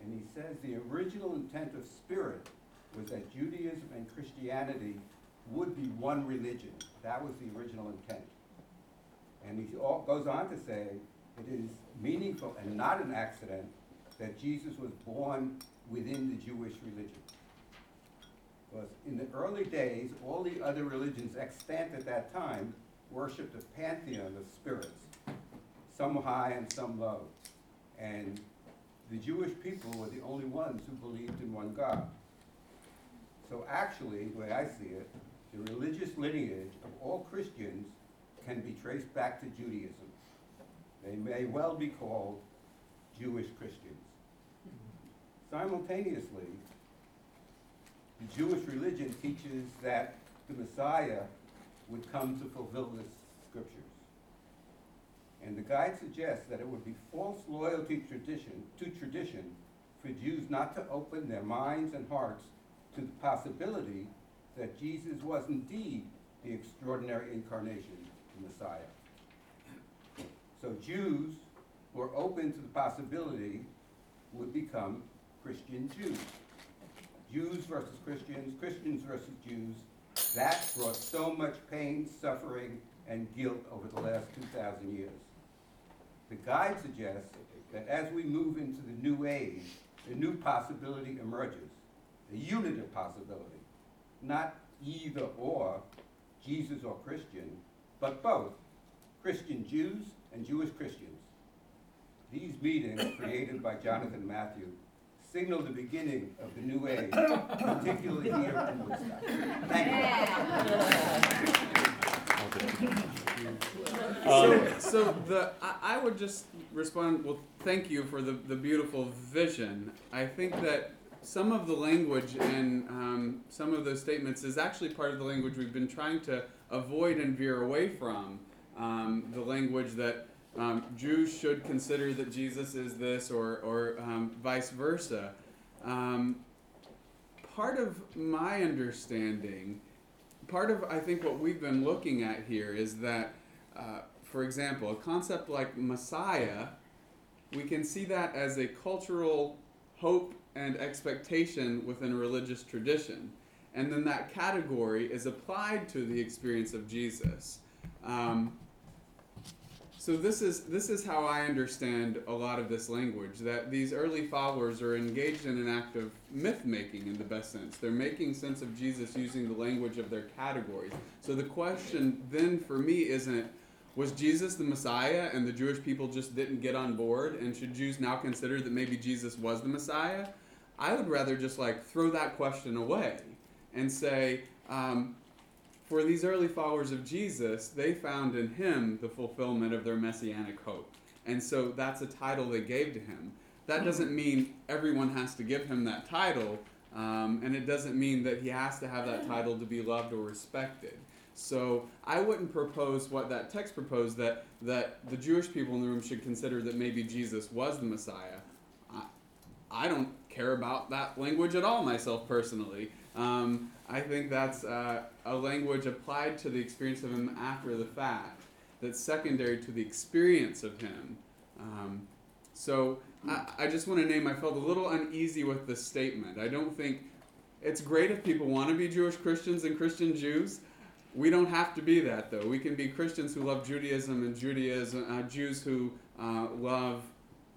And he says the original intent of Spirit was that Judaism and Christianity would be one religion. That was the original intent. And he goes on to say it is meaningful and not an accident that Jesus was born within the Jewish religion. Because in the early days, all the other religions extant at that time worshipped a pantheon of spirits, some high and some low. And the Jewish people were the only ones who believed in one God. So actually, the way I see it, the religious lineage of all Christians can be traced back to Judaism. They may well be called Jewish Christians. Simultaneously, the Jewish religion teaches that the Messiah would come to fulfill the scriptures. And the guide suggests that it would be false loyalty tradition, to tradition for Jews not to open their minds and hearts to the possibility that Jesus was indeed the extraordinary incarnation, the Messiah. So Jews who are open to the possibility would become Christian Jews. Jews versus Christians, Christians versus Jews, that brought so much pain, suffering, and guilt over the last 2,000 years. The guide suggests that as we move into the new age, a new possibility emerges, a unitive possibility. Not either or, Jesus or Christian, but both, Christian Jews and Jewish Christians. These meetings, created by Jonathan Matthew, signal the beginning of the new age, particularly here in Woodstock. Thank you. So, so the I, I would just respond. Well, thank you for the the beautiful vision. I think that some of the language in um, some of those statements is actually part of the language we've been trying to avoid and veer away from. Um, the language that um, Jews should consider that Jesus is this, or or um, vice versa. Um, part of my understanding part of I think what we've been looking at here is that, uh, for example, a concept like Messiah we can see that as a cultural hope and expectation within a religious tradition. And then that category is applied to the experience of Jesus. Um, so this is this is how I understand a lot of this language that these early followers are engaged in an act of myth making in the best sense. They're making sense of Jesus using the language of their categories. So the question then for me isn't was Jesus the Messiah and the Jewish people just didn't get on board and should Jews now consider that maybe Jesus was the Messiah? I would rather just like throw that question away and say um, for these early followers of Jesus, they found in him the fulfillment of their messianic hope. And so that's a title they gave to him. That doesn't mean everyone has to give him that title, um, and it doesn't mean that he has to have that title to be loved or respected. So I wouldn't propose what that text proposed that that the Jewish people in the room should consider that maybe Jesus was the Messiah. I, I don't care about that language at all myself personally. Um, I think that's uh, a language applied to the experience of him after the fact, that's secondary to the experience of him. Um, so I, I just want to name, I felt a little uneasy with this statement. I don't think it's great if people want to be Jewish Christians and Christian Jews. We don't have to be that though. We can be Christians who love Judaism and Judaism, uh, Jews who uh, love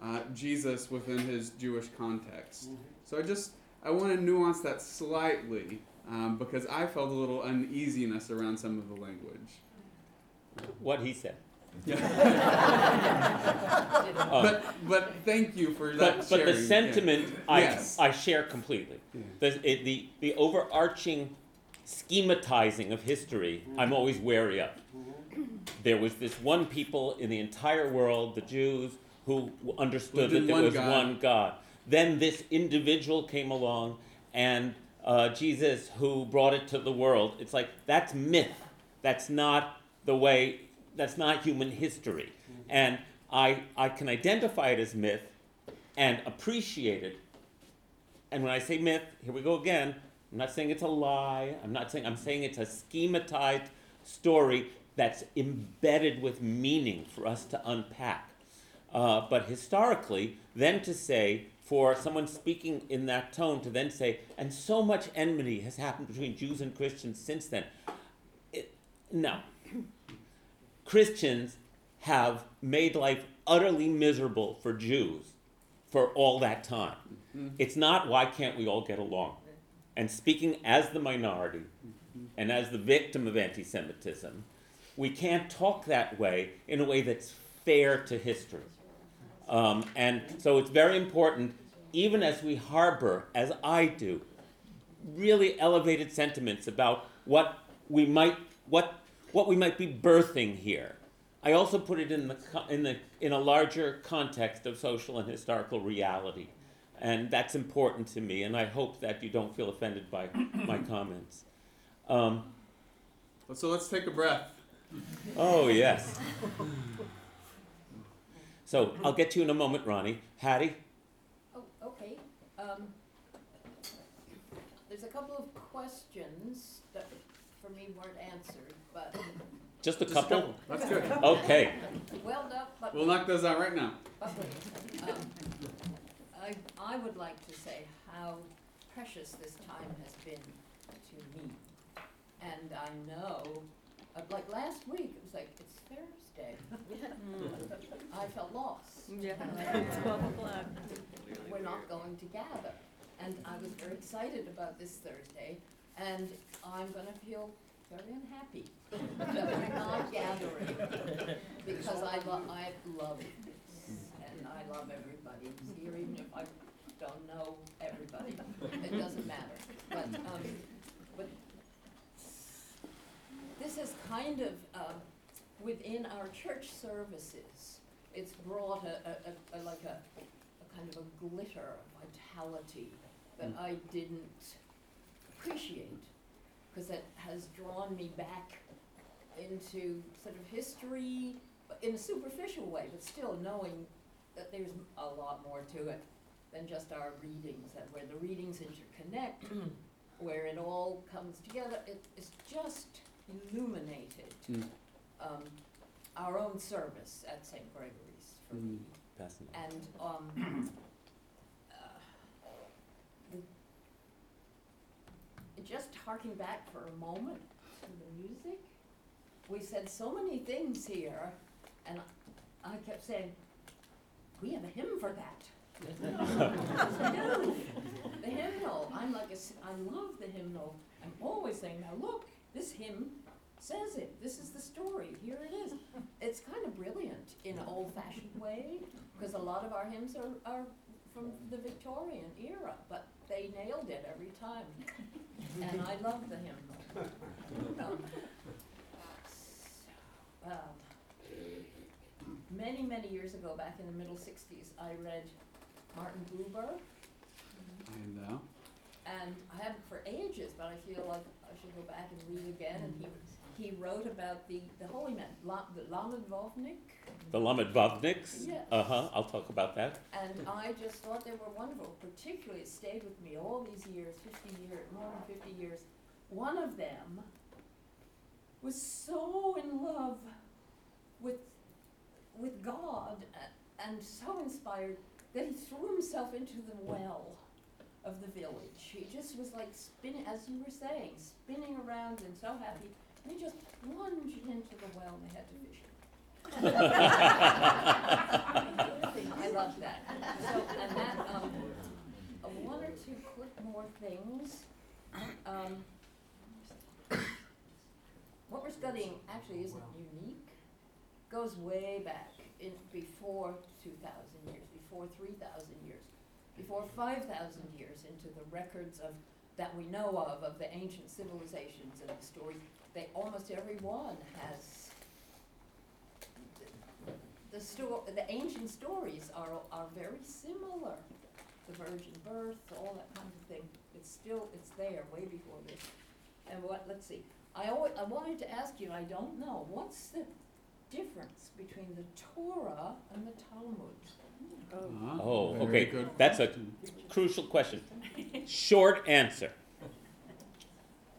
uh, Jesus within his Jewish context. So I just I want to nuance that slightly um, because I felt a little uneasiness around some of the language. What he said. Uh, but but thank you for that But, but the sentiment Yeah. I, Yes. I share completely. Yeah. The, it, the, the overarching schematizing of history, I'm always wary of. There was this one people in the entire world, the Jews, who understood that there one was God. one God. Then this individual came along, and uh, Jesus, who brought it to the world. It's like that's myth. That's not the way. That's not human history. And I I can identify it as myth, and appreciate it. And when I say myth, here we go again. I'm not saying it's a lie. I'm not saying I'm saying it's a schematized story that's embedded with meaning for us to unpack. Uh, but historically, then to say, for someone speaking in that tone, to then say, and so much enmity has happened between Jews and Christians since then. It, no. Christians have made life utterly miserable for Jews for all that time. It's not why can't we all get along? And speaking as the minority and as the victim of anti Semitism, we can't talk that way in a way that's fair to history. Um, and so it's very important, even as we harbor, as I do, really elevated sentiments about what we might what what we might be birthing here. I also put it in the in the in a larger context of social and historical reality, and that's important to me. And I hope that you don't feel offended by my comments. Um, So let's take a breath. oh yes. So I'll get to you in a moment, Ronnie. Hattie. Okay. Um, there's a couple of questions that for me weren't answered, but Just a Just a couple. couple. That's good. Okay. well done, but. We'll knock those out right now. But wait, um, I, I would like to say how precious this time has been to me. And I know, uh, like last week, it was like, it's Thursday. I felt lost. Yeah, twelve o'clock. We're not going to gather. And I was very excited about this Thursday, and I'm gonna feel very unhappy that we're not gathering. Because I love, I love this, and I love everybody who's here, even if I don't know everybody. It doesn't matter. But, um, but this is kind of, uh, within our church services, it's brought a, a, a, a- like a, a kind of a glitter, a vitality that I didn't appreciate, because it has drawn me back into sort of history, in a superficial way, but still knowing that there's a lot more to it than just our readings, and where the readings interconnect, where it all comes together, it, it's just illuminated Mm. Um, our own service at St. Gregory's for me passing it. And, um, uh, the- just harking back for a moment to the music, we said so many things here, and I kept saying, we have a hymn for that. Yes, do. The hymnal, I'm like a s I love the hymnal, I'm always saying, now look, this hymn says it, this is the story, here it is. It's kind of brilliant in an old-fashioned way, because a lot of our hymns are, are from the Victorian era, but they nailed it every time. And I love the hymnal. Um, Well, many, many years ago, back in the middle sixties, I read Martin Buber, I know. and I haven't for ages, but I feel like I should go back and read again, and he, he wrote about the, the holy man, the Lamedvovnik, The Lamedvovniks? Yes. Uh-huh, I'll talk about that. and I just thought they were wonderful, particularly it stayed with me all these years, fifty years, more than fifty years. One of them was so in love with, with God and so inspired that he threw himself into the well of the village. He just was like spinning, as you were saying, spinning around and so happy, he just plunged into the well and they had to fish him. I love that. So, and that, um, uh, one or two quick more things. Um, what we're studying actually isn't unique, goes way back in, before two thousand years, before three thousand years, before five thousand years into the records of, that we know of, of the ancient civilizations and the stories. They, almost everyone has the sto- the ancient stories are, are very similar. The virgin birth, all that kind of thing. It's still, it's there way before this. And what, let's see, I always, I wanted to ask you, I don't know, what's the difference between the Torah and the Talmud? Oh, oh very okay, good that's a crucial question. Short answer.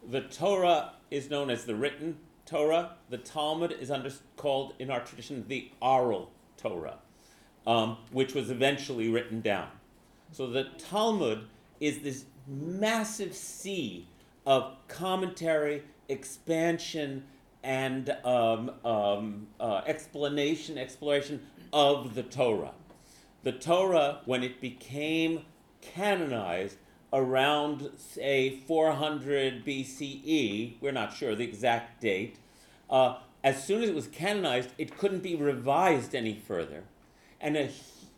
The Torah is known as the written Torah. The Talmud is under, called in our tradition the oral Torah, um, which was eventually written down. So the Talmud is this massive sea of commentary, expansion, and um, um, uh, explanation, exploration of the Torah. The Torah, when it became canonized around, say, 400 BCE, we're not sure the exact date, uh, as soon as it was canonized, it couldn't be revised any further. And, a,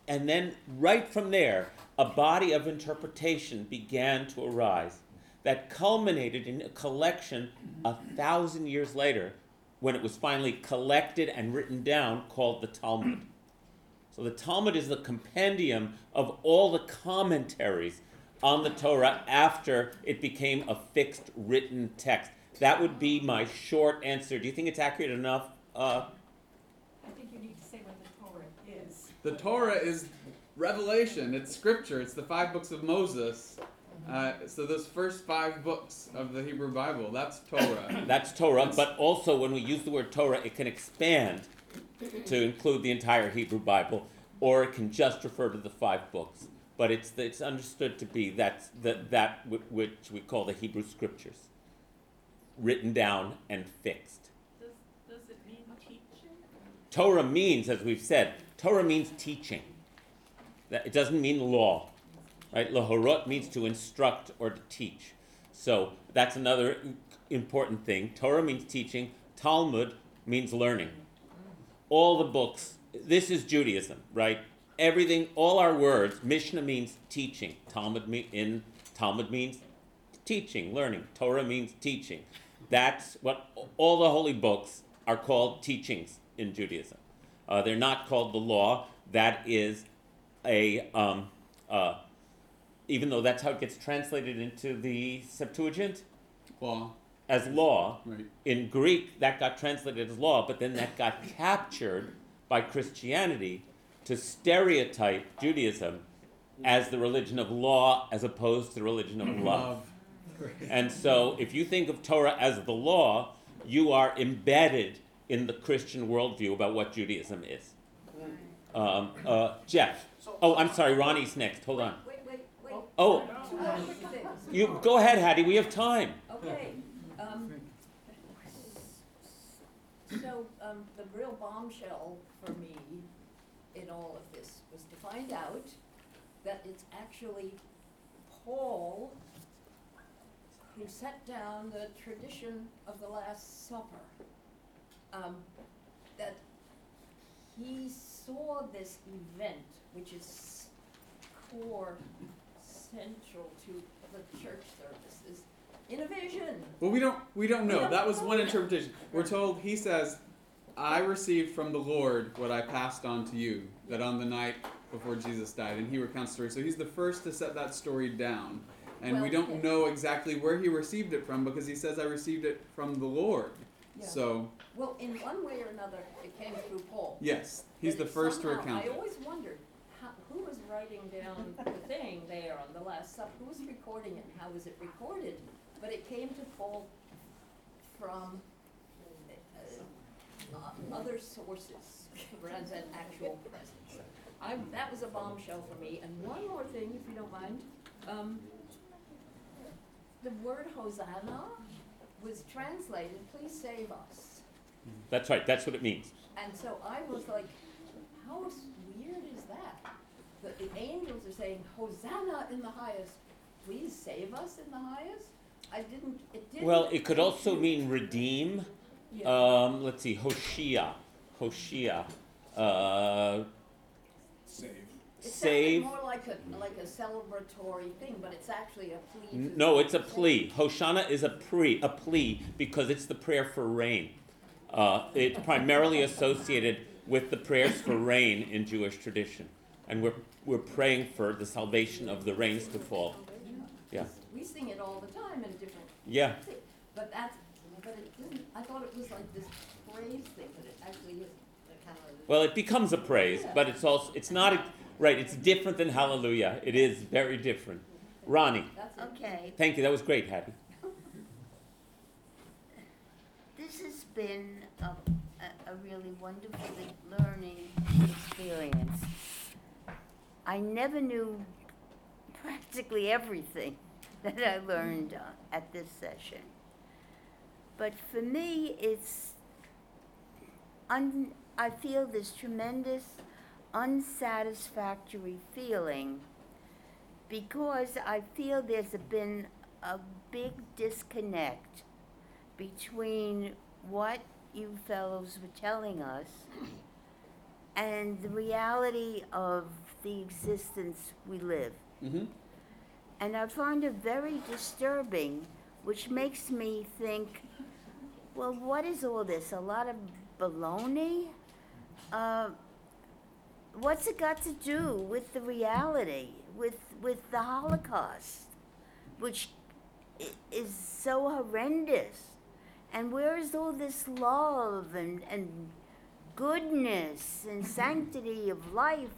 and then, right from there, a body of interpretation began to arise that culminated in a collection a thousand years later when it was finally collected and written down called the Talmud. So the Talmud is the compendium of all the commentaries on the Torah after it became a fixed written text. That would be my short answer. Do you think it's accurate enough? Uh, I think you need to say what the Torah is. The Torah is revelation. It's scripture. It's the five books of Moses. Uh, so those first five books of the Hebrew Bible, that's Torah. that's Torah, but also when we use the word Torah, it can expand to include the entire Hebrew Bible, or it can just refer to the five books. But it's, it's understood to be that's the, that which we call the Hebrew Scriptures, written down and fixed. Does, does it mean teaching? Torah means, as we've said, Torah means teaching. That it doesn't mean law, right? Lahorot means to instruct or to teach. So that's another important thing. Torah means teaching. Talmud means learning. All the books. This is Judaism, right? Everything, all our words. Mishnah means teaching. Talmud me, in Talmud means teaching, learning. Torah means teaching. That's what all the holy books are called teachings in Judaism. Uh, they're not called the law. That is a, um, uh, even though that's how it gets translated into the Septuagint, law. as law. Right. In Greek, that got translated as law, but then that got captured by Christianity to stereotype Judaism as the religion of law as opposed to the religion of love. And so, if you think of Torah as the law, you are embedded in the Christian worldview about what Judaism is. Um, uh, Jeff. Oh, I'm sorry, Ronnie's next. Hold on. Wait, wait, wait. Oh. Two more quick things. You go ahead, Hattie. We have time. Okay, um, so, um, the real bombshell for me in all of this was to find out that it's actually Paul who set down the tradition of the Last Supper. Um, that he saw this event, which is core, central to the church services, in a vision. Well, we don't we don't We know. don't That was know one interpretation. We're told he says, "I received from the Lord what I passed on to you." That on the night before Jesus died, and he recounts the story. So he's the first to set that story down, and we don't know exactly where he received it from because he says, "I received it from the Lord." Yeah. So Well, in one way or another, it came through Paul. yes, he's But the it first to somehow- recount I always wondered, how, who was writing down the thing there on the Last Supper? Who was recording it and how was it recorded? But it came to Paul from uh, uh, other sources rather than actual presence. I, that was a bombshell for me. And one more thing, if you don't mind. Um, the word Hosanna was translated, please save us. That's right. That's what it means. And so I was like, how weird is that? That the angels are saying, Hosanna in the highest, please save us in the highest? I didn't, it didn't. Well, it could also mean redeem. Yeah. Um, let's see, Hoshea. Hoshea. Uh, It save. sounded more like a, like a celebratory thing, but it's actually a plea to. N- No, it's a plea. Hoshana is a plea, a plea because it's the prayer for rain. Uh, it's primarily associated with the prayers for rain in Jewish tradition, and we're we're praying for the salvation of the rains to fall. Yeah. We sing it all the time in different. Yeah. But that's, but it didn't, I thought it was like this praise thing, but it actually is kind of. Well, it becomes a praise, but it's also it's not a, right. It's different than Hallelujah. It is very different. Ronnie, Okay, thank you. That was great, Hattie. this has been a, a, a really wonderful learning experience. I never knew practically everything that I learned uh, at this session. But for me, it's un, I feel this tremendous unsatisfactory feeling because I feel there's been a big disconnect between what you fellows were telling us and the reality of the existence we live. Mm-hmm. And I find it very disturbing, which makes me think, well, what is all this? A lot of baloney? Uh, what's it got to do with the reality, with, with the Holocaust, which is so horrendous? And where is all this love and, and goodness and sanctity of life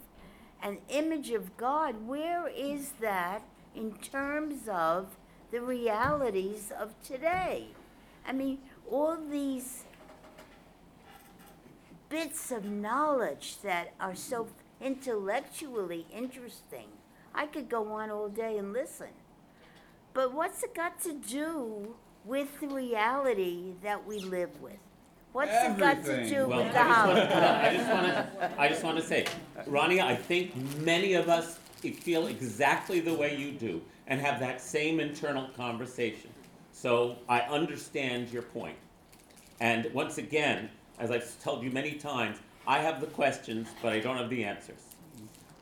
and image of God? Where is that in terms of the realities of today? I mean, all these bits of knowledge that are so intellectually interesting. I could go on all day and listen. But what's it got to do with the reality that we live with? What's it got to Everything. do Well, with the I Holocaust? just want to, I just want to say, Ronnie, I think many of us feel exactly the way you do and have that same internal conversation. So I understand your point. And once again, as I've told you many times, I have the questions, but I don't have the answers.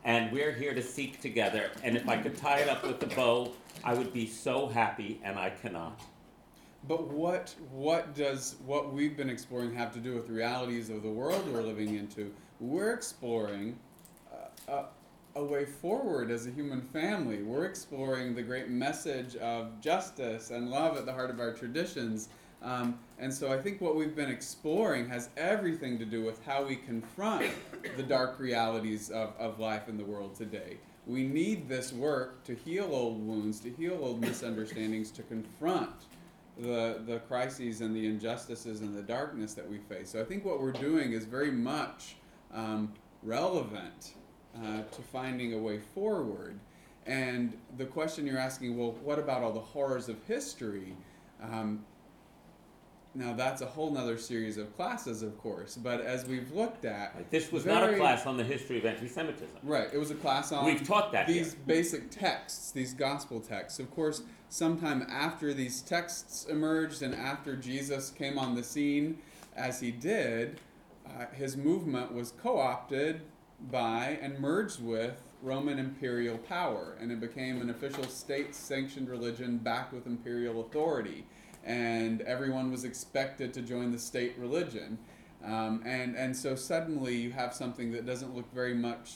And we're here to seek together. And if I could tie it up with a bow, I would be so happy, and I cannot. But what what does what we've been exploring have to do with the realities of the world we're living into? We're exploring uh, a, a way forward as a human family. We're exploring the great message of justice and love at the heart of our traditions. Um, and so I think what we've been exploring has everything to do with how we confront the dark realities of, of life in the world today. We need this work to heal old wounds, to heal old misunderstandings, to confront the the crises and the injustices and the darkness that we face. So I think what we're doing is very much um, relevant uh, to finding a way forward. And the question you're asking, well, what about all the horrors of history? Um, now that's a whole nother series of classes, of course. But as we've looked at, This was not a class on the history of anti-Semitism. Right. It was a class on We've taught that these here. basic texts, these gospel texts. Of course, sometime after these texts emerged and after Jesus came on the scene, as he did, uh, his movement was co-opted by and merged with Roman imperial power, and it became an official state-sanctioned religion backed with imperial authority. And everyone was expected to join the state religion. Um, and, and so suddenly you have something that doesn't look very much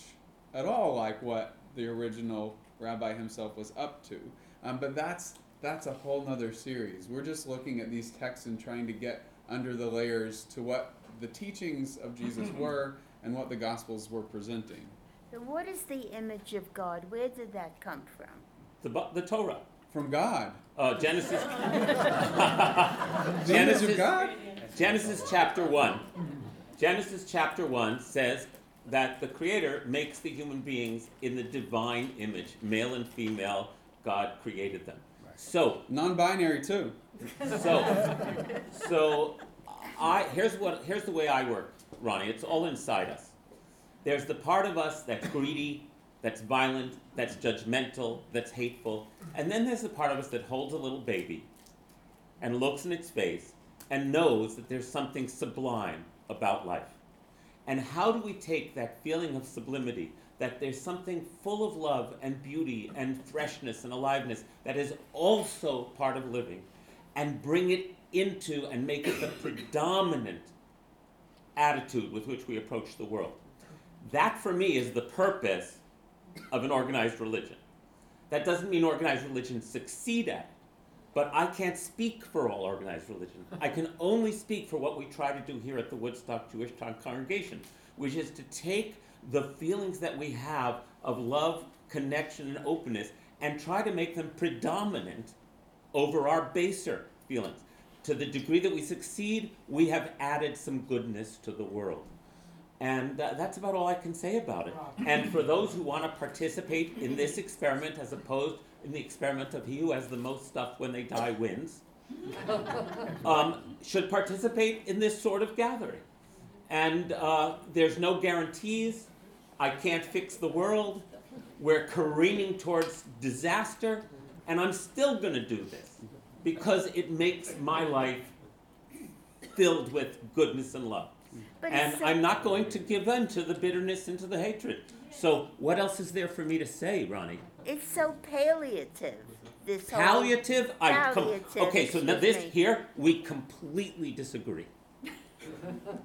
at all like what the original rabbi himself was up to. Um, but that's, that's a whole nother series. We're just looking at these texts and trying to get under the layers to what the teachings of Jesus were and what the Gospels were presenting. So what is the image of God? Where did that come from? The, the Torah. From God. Uh, Genesis. The image of God? Genesis chapter 1. Genesis chapter 1 says that the Creator makes the human beings in the divine image, male and female, God created them. So, non binary too. So, so I, here's, what, here's the way I work, Ronnie. It's all inside us. There's the part of us that's greedy, that's violent, that's judgmental, that's hateful. And then there's the part of us that holds a little baby and looks in its face and knows that there's something sublime about life. And how do we take that feeling of sublimity, that there's something full of love and beauty and freshness and aliveness that is also part of living, and bring it into and make it the predominant attitude with which we approach the world? That for me is the purpose of an organized religion. That doesn't mean organized religions succeed at it, but I can't speak for all organized religion. I can only speak for what we try to do here at the Woodstock Jewish Congregation, which is to take the feelings that we have of love, connection, and openness and try to make them predominant over our baser feelings. To the degree that we succeed, we have added some goodness to the world. And uh, that's about all I can say about it. And for those who want to participate in this experiment as opposed in the experiment of he who has the most stuff when they die wins, um, should participate in this sort of gathering. And uh, there's no guarantees. I can't fix the world. We're careening towards disaster. And I'm still going to do this because it makes my life filled with goodness and love. But and so- I'm not going to give in to the bitterness and to the hatred. So, what else is there for me to say, Ronnie? It's so palliative. This whole Palliative? I com- Palliative, okay, so now this me. here we completely disagree.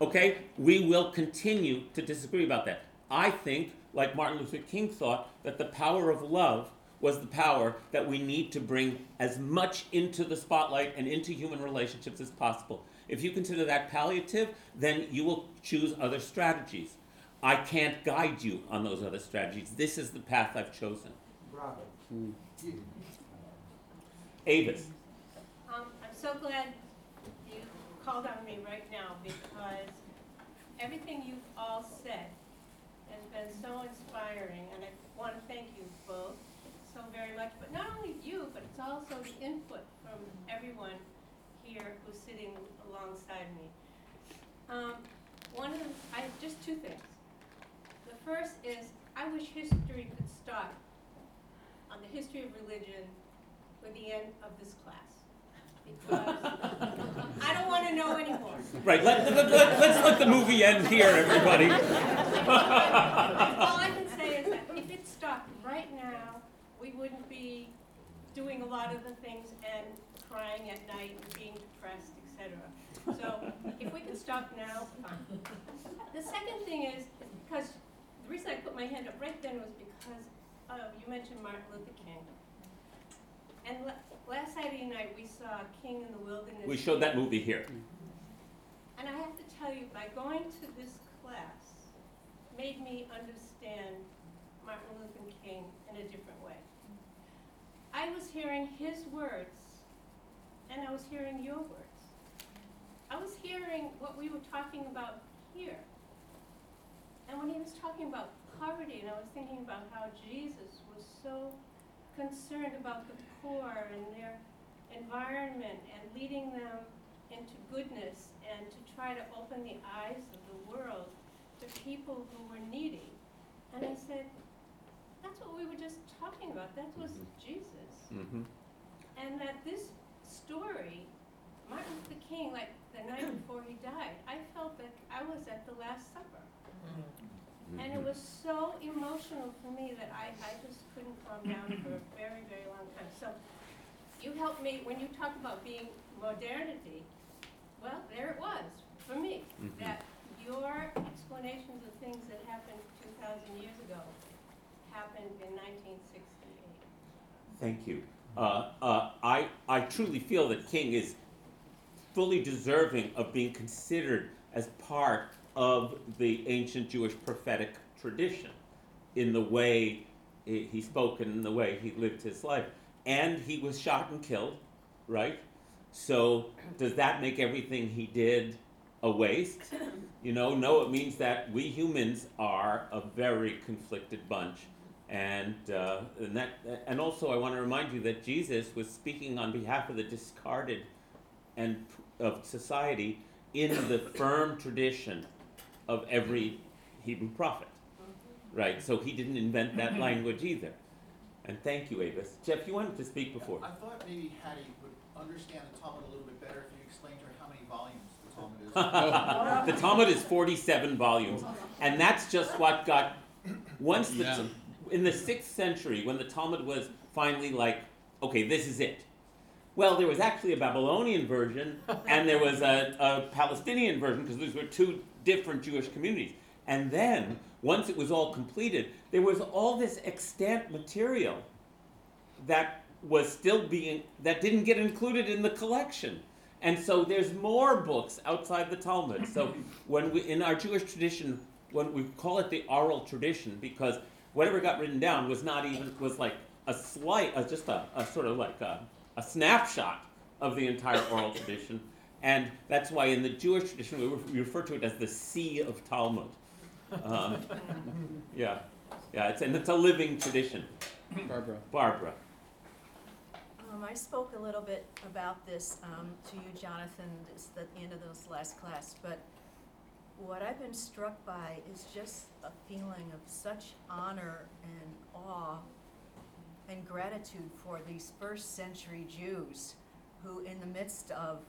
okay, we will continue to disagree about that. I think, like Martin Luther King thought, that the power of love was the power that we need to bring as much into the spotlight and into human relationships as possible. If you consider that palliative, then you will choose other strategies. I can't guide you on those other strategies. This is the path I've chosen. Bravo. Avis. Um, I'm so glad you called on me right now because everything you've all said has been so inspiring and I want to thank you both so very much. But not only you, but it's also the input from everyone here who's sitting alongside me. Um, one of the, I, just two things. The first is, I wish history could start on the history of religion with the end of this class. Because I don't want to know anymore. Right, let, let, let, let's let the movie end here, everybody. All I can say is that if it stopped right now, we wouldn't be doing a lot of the things and crying at night and being depressed, etc. So if we could stop now, fine. The second thing is, because, the reason I put my hand up right then was because uh, you mentioned Martin Luther King. And la- last Saturday night, we saw King in the Wilderness. We showed that movie here. And I have to tell you, by going to this class, made me understand Martin Luther King in a different way. I was hearing his words, and I was hearing your words. I was hearing what we were talking about here. And when he was talking about poverty, and I was thinking about how Jesus was so concerned about the poor and their environment and leading them into goodness and to try to open the eyes of the world to people who were needy. And I said, that's what we were just talking about. That was Jesus. Mm-hmm. And that this story, Martin Luther King, like the night before he died, I felt that I was at the Last Supper. And it was so emotional for me that I, I just couldn't calm down for a very, very long time. So you helped me, when you talk about being modernity, well, there it was, for me, Mhm. that your explanations of things that happened two thousand years ago happened in nineteen sixty-eight. Thank you. Uh, uh, I, I truly feel that King is fully deserving of being considered as part of the ancient Jewish prophetic tradition in the way he spoke and in the way he lived his life. And he was shot and killed, right? So does that make everything he did a waste? You know, no, it means that we humans are a very conflicted bunch. And, uh, and that, and also I want to remind you that Jesus was speaking on behalf of the discarded and of society in the firm tradition of every Hebrew prophet, right? So he didn't invent that language either. And thank you, Avis. Jeff, you wanted to speak before. I thought maybe Hattie would understand the Talmud a little bit better if you explained to her how many volumes the Talmud is. the Talmud is 47 volumes, and that's just what got. Once the Yeah. In the sixth century, when the Talmud was finally like, okay, this is it. Well, there was actually a Babylonian version, and there was a, a Palestinian version because these were two different Jewish communities. And then, once it was all completed, there was all this extant material that was still being that didn't get included in the collection. And so there's more books outside the Talmud. So when we in our Jewish tradition, when we call it the oral tradition, because whatever got written down was not even was like a slight, uh, just a, a sort of like a, a snapshot of the entire oral tradition. And that's why in the Jewish tradition we, re- we refer to it as the Sea of Talmud. Um, yeah, yeah, it's and it's a living tradition. Barbara. Barbara. Um, I spoke a little bit about this um, to you, Jonathan, it's the end of this last class, but what I've been struck by is just a feeling of such honor and awe and gratitude for these first century Jews who, in the midst of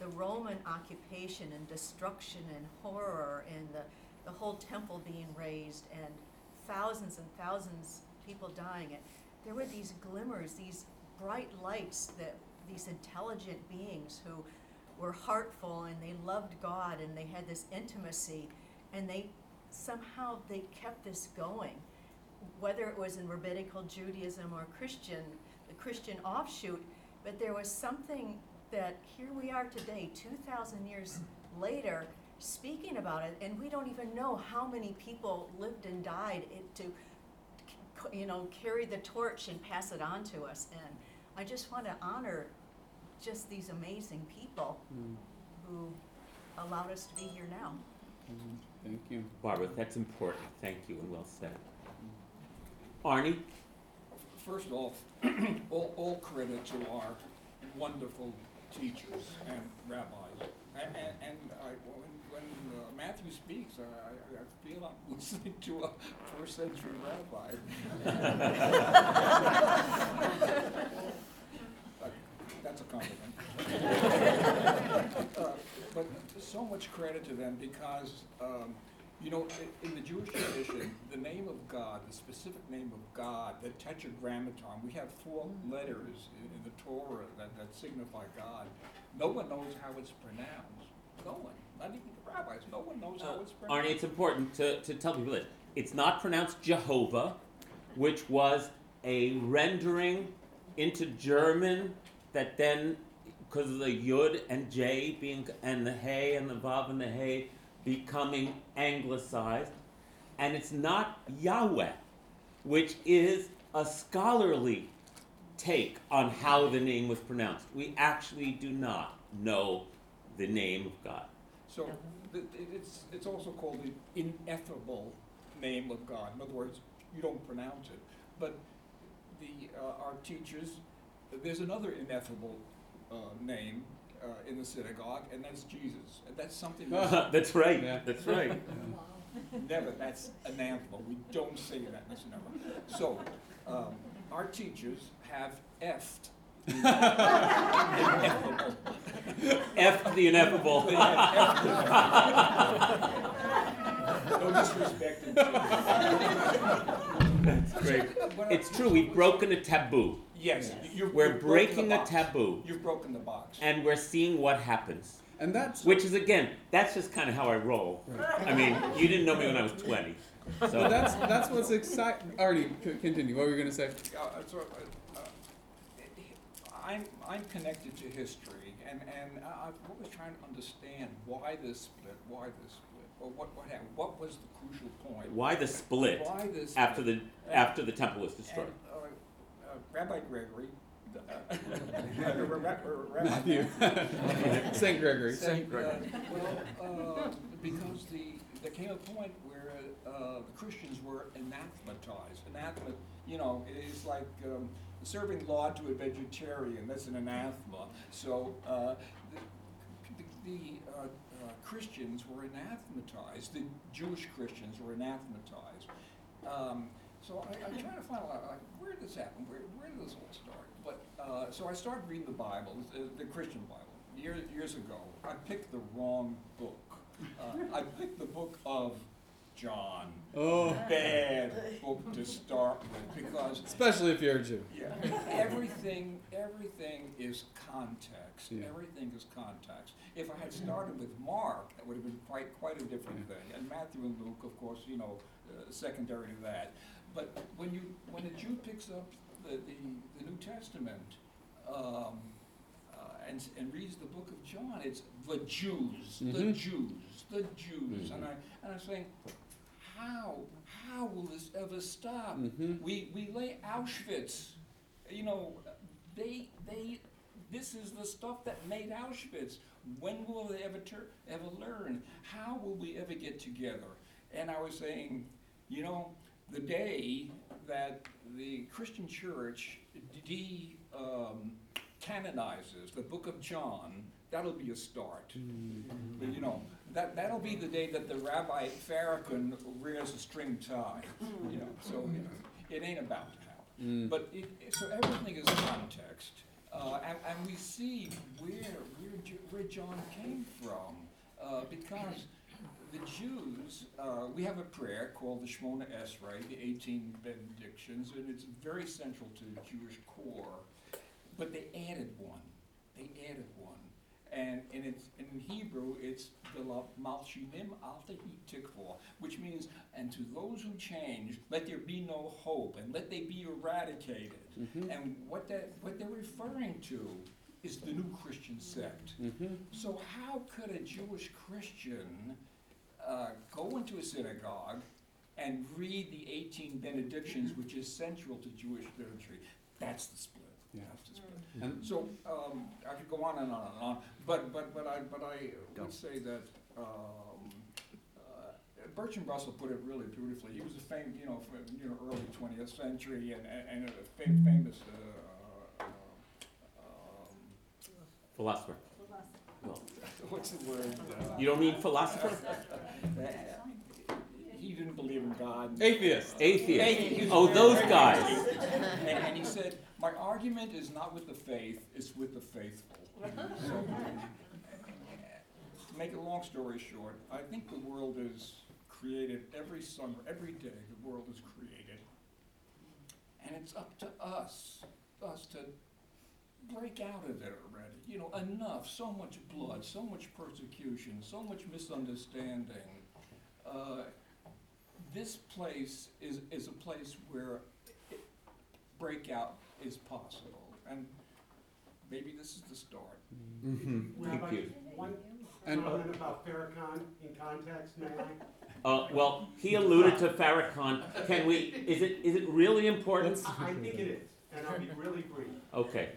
the Roman occupation and destruction and horror and the, the whole temple being razed and thousands and thousands of people dying, it, there were these glimmers, these bright lights that these intelligent beings who were heartful and they loved God and they had this intimacy and they somehow they kept this going. Whether it was in rabbinical Judaism or Christian the Christian offshoot but there was something that here we are today 2000 years later speaking about it and we don't even know how many people lived and died to you know carry the torch and pass it on to us. And I just want to honor just these amazing people Mm, who allowed us to be here now. mm, Thank you. Barbara, that's important. Thank you and well said. Arnie? First off, all, all credit to our wonderful teachers and rabbis. And, and, and I, when, when uh, Matthew speaks, I, I, I feel I'm listening to a first century rabbi. But That's a compliment. Uh, But so much credit to them because, um, you know, i- in the Jewish tradition, the name of God, the specific name of God, the tetragrammaton, we have four letters in, in the Torah that, that signify God. No one knows how it's pronounced. No one, not even the rabbis, no one knows how it's pronounced. Arnie, it's important to, to tell people this. It's not pronounced Jehovah, which was a rendering into German that then, because of the Yud and J being, and the Hey and the Vav and the Hey becoming anglicized. And it's not Yahweh, which is a scholarly take on how the name was pronounced. We actually do not know the name of God. So it's, it's also called the ineffable name of God. In other words, you don't pronounce it. But the, uh, our teachers, there's another ineffable uh, name uh, in the synagogue, and that's Jesus. And that's something. That's right, Yeah. that's right. Never, that's anathema. We don't say that in the synagogue. So, um, our teachers have effed. the ineffable. F the ineffable. They have effed. No disrespect. That's great. It's true, we've broken a taboo. Yes, you've. We're you've broken the breaking a box. taboo. You've broken the box. And we're seeing what happens. And that's Which is again, that's just kind of how I roll. I mean, you didn't know me when I was 20. But So that's that's what's exciting. Artie, c- continue. What were you gonna say? Uh, so, uh, uh, I'm, I'm connected to history, and, and I, I've always trying to understand why this split, why this split, or what, what happened, what was the crucial point? why the split Why this after the after the temple was destroyed? And, uh, uh, Rabbi Gregory, uh, Ra- Ra- Rabbi Matthew. Saint Gregory. said, Saint uh, Gregory. Well, uh, because the, there came a point where uh, the Christians were anathematized. Anathema, you know, it is like um, serving laud to a vegetarian, that's an anathema. So uh, the, the, the uh, uh, Christians were anathematized, the Jewish Christians were anathematized. Um, so I, I'm trying to find out, like, where did this happen? Where, where did this all start? But, uh, so I started reading the Bible, the, the Christian Bible, years, years ago. I picked the wrong book. Uh, I picked the book of John. Oh. Bad book to start with because Especially if you're a Jew. yeah, everything, everything is context. Yeah. Everything is context. If I had started with Mark, that would have been quite, quite a different thing. And Matthew and Luke, of course, you know, uh, secondary to that. But when you, when a Jew picks up the, the, the New Testament, um, uh, and, and reads the book of John, it's the Jews, the Mhm. Jews, the Jews. And I, and I'm saying, how, how will this ever stop? Mhm. We, we lay Auschwitz, you know, they, they, this is the stuff that made Auschwitz. When will they ever tur- ever learn? How will we ever get together? And I was saying, you know, the day that the Christian church de, um, canonizes the book of John, that'll be a start. But, you know, that, that'll be the day that the Rabbi Farrakhan rears a string tie, you know, so, you know, it ain't about to happen. Mm. But it, it- so everything is context, uh, and, and we see where, where, where John came from, uh, because the Jews, uh, we have a prayer called the Shemona Esrei, the eighteen benedictions, and it's very central to the Jewish core. But they added one, they added one, and, and it's, and in Hebrew, it's the Malshinim Al Tikvor, which means, and to those who change, let there be no hope, and let they be eradicated. Mhm. And what that, what they're referring to is the new Christian sect. Mhm. So how could a Jewish Christian uh, go into a synagogue and read the 18 benedictions, which is central to Jewish liturgy? That's the split. Yeah. That's the split. And So um, I could go on and on and on, but but but I but I would say that. Um, uh, Bertrand Russell put it really beautifully. He was a famous, you know, from, you know, early 20th century and, and, and a fam- famous uh, uh, um, Philosopher. Well, what's the word? Uh, You don't mean philosopher? he didn't believe in God. Atheist. Atheist. Oh, those guys. And, and he said, "My argument is not with the faith; it's with the faithful." So, to make a long story short, I think the world is created every summer, every day. The world is created, and it's up to us, us to break out of it already. You know, enough. So much blood, so much persecution, so much misunderstanding. Uh, this place is, is a place where it- breakout is possible, and maybe this is the start. Mhm. Thank Rabbi, you. one And- comment about Farrakhan in context, may I? Uh, well, he alluded to Farrakhan. Can we, is it, is it really important? I I think it is, and I'll be really brief. Okay.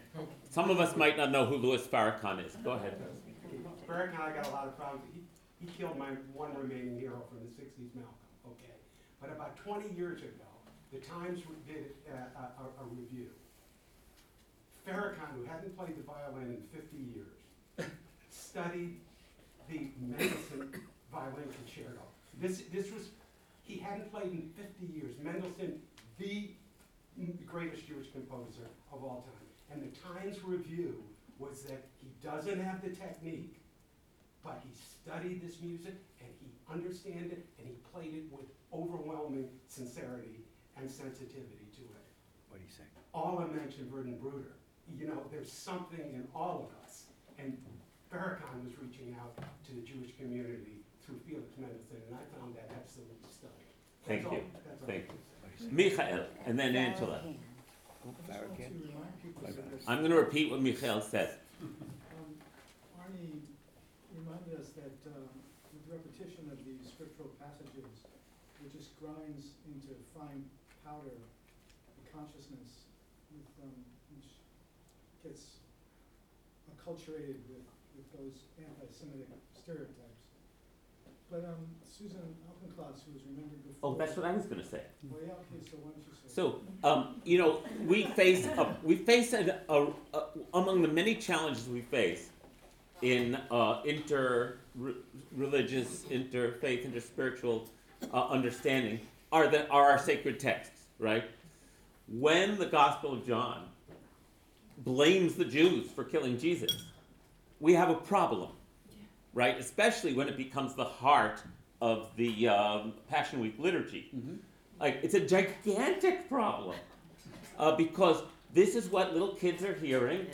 Some of us might not know who Louis Farrakhan is. Go ahead. Farrakhan, I got a lot of problems. He, he killed my one remaining hero from the sixties, Malcolm, okay? but about twenty years ago, the Times did uh, a, a, a review. Farrakhan, who hadn't played the violin in fifty years, studied the Mendelssohn violin concerto. This, this was, he hadn't played in fifty years. Mendelssohn, the greatest Jewish composer of all time. And the Times review was that he doesn't have the technique, but he studied this music and he understand it and he played it with overwhelming sincerity and sensitivity to it. What do you say? All I mentioned Bruder. You know, there's something in all of us. And Farrakhan was reaching out to the Jewish community through Felix Mendelssohn, and I found that absolutely stunning. Thank That's you, all- that's all. thank you. Michael, and then Angela. I'm gonna repeat what Michael said. Um, Arnie reminded us that um, with repetition of these scriptural passages, it just grinds into fine powder the consciousness, with, um, which gets acculturated with, with those anti-Semitic stereotypes. But um, Susan Auchincloss, who was remembered before. Oh, that's what I was gonna say. Oh, yeah, okay, so why don't you say? So, um, you know, we face, a, we face a, a, a, among the many challenges we face in uh, inter-religious, inter interfaith, interspiritual uh, understanding are, the, are our sacred texts, right? When the Gospel of John blames the Jews for killing Jesus, we have a problem, right? Especially when it becomes the heart of the um, Passion Week liturgy. Like, it's a gigantic problem uh, because this is what little kids are hearing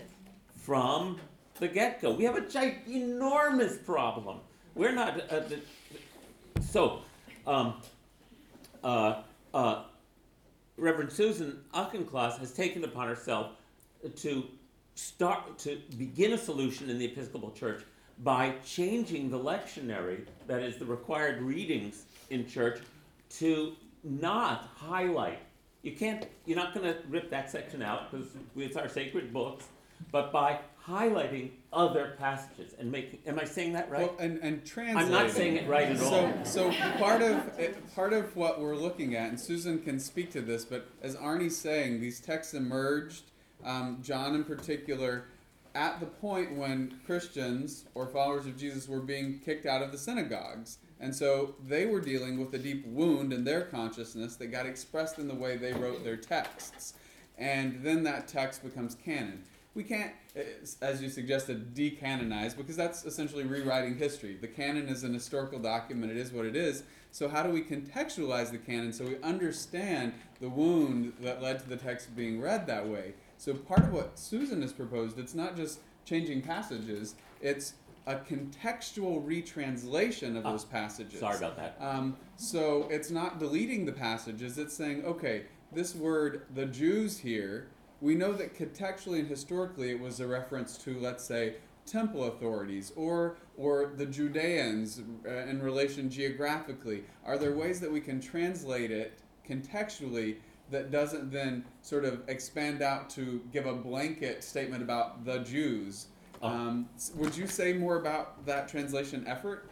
from the get go. We have a ginormous problem. We're not. Uh, the, so, um, uh, uh, Reverend Susan Auchincloss has taken upon herself to start to begin a solution in the Episcopal Church by changing the lectionary, that is the required readings in church, to not highlight. You can't. You're not going to rip that section out because it's our sacred books, but by highlighting other passages and making. Am I saying that right? Well, and, and translating. I'm not saying it right at so, all. So part of it, part of what we're looking at, and Susan can speak to this, but as Arnie's saying, these texts emerged, um, John in particular, at the point when Christians or followers of Jesus were being kicked out of the synagogues. And so they were dealing with a deep wound in their consciousness that got expressed in the way they wrote their texts. And then that text becomes canon. We can't, as you suggested, decanonize because that's essentially rewriting history. The canon is an historical document, it is what it is. So, how do we contextualize the canon so we understand the wound that led to the text being read that way? So, part of what Susan has proposed, it's not just changing passages, it's a contextual retranslation of Ah, those passages. sorry about that. Um, so it's not deleting the passages, it's saying, okay, this word, the Jews here, we know that contextually and historically it was a reference to, let's say, temple authorities or or the Judeans uh, in relation geographically. Are there ways that we can translate it contextually that doesn't then sort of expand out to give a blanket statement about the Jews? Um, would you say more about that translation effort?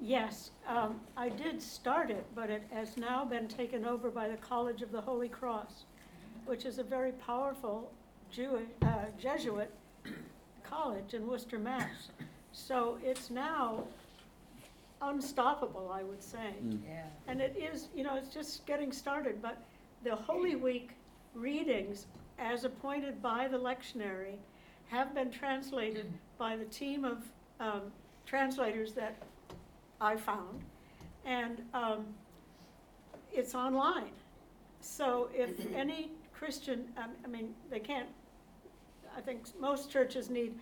Yes, um, I did start it, but it has now been taken over by the College of the Holy Cross, which is a very powerful Jewish, uh, Jesuit college in Worcester, Mass. So it's now unstoppable, I would say. Mm. Yeah. And it is, you know, it's just getting started, but the Holy Week readings, as appointed by the lectionary, have been translated by the team of um, translators that I found, and um, it's online. So if any Christian, um, I mean, they can't, I think most churches need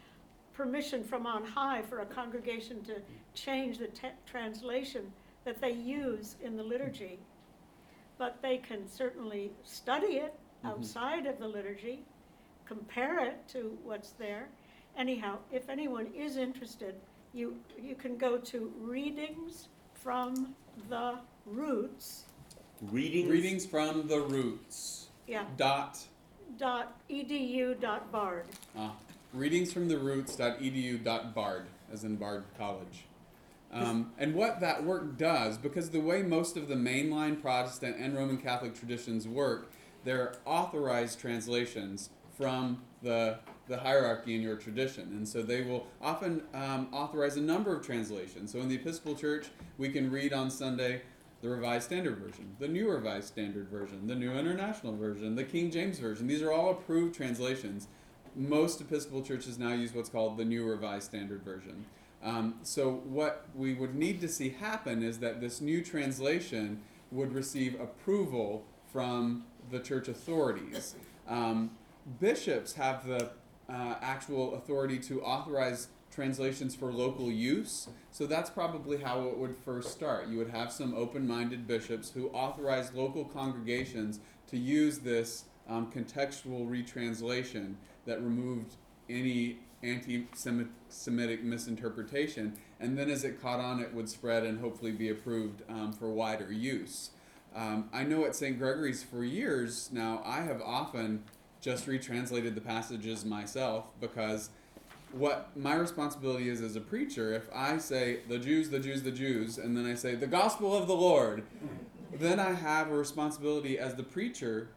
permission from on high for a congregation to change the te- translation that they use in the liturgy. But they can certainly study it Mhm. outside of the liturgy, compare it to what's there. Anyhow, if anyone is interested, you, you can go to Readings from the Roots, Readings. Readings from the roots. yeah, Dot. dot edu dot bard. Ah, readings from the roots. Dot edu. Dot bard, as in Bard College. Um, and what that work does, because the way most of the mainline Protestant and Roman Catholic traditions work, they're authorized translations from the the hierarchy in your tradition, and so they will often um, authorize a number of translations. So in the Episcopal Church, we can read on Sunday the Revised Standard Version, the New Revised Standard Version, the New International Version, the King James Version. These are all approved translations. Most Episcopal churches now use what's called the New Revised Standard Version. Um, so what we would need to see happen is that this new translation would receive approval from the church authorities. Um, bishops have the uh, actual authority to authorize translations for local use. So that's probably how it would first start. You would have some open minded bishops who authorize local congregations to use this um, contextual retranslation that removed any anti Semitic misinterpretation. And then as it caught on, it would spread and hopefully be approved um, for wider use. Um, I know at St. Gregory's for years now, I have often just retranslated the passages myself because what my responsibility is as a preacher, if I say the Jews, the Jews, the Jews, and then I say the gospel of the Lord, then I have a responsibility as the preacher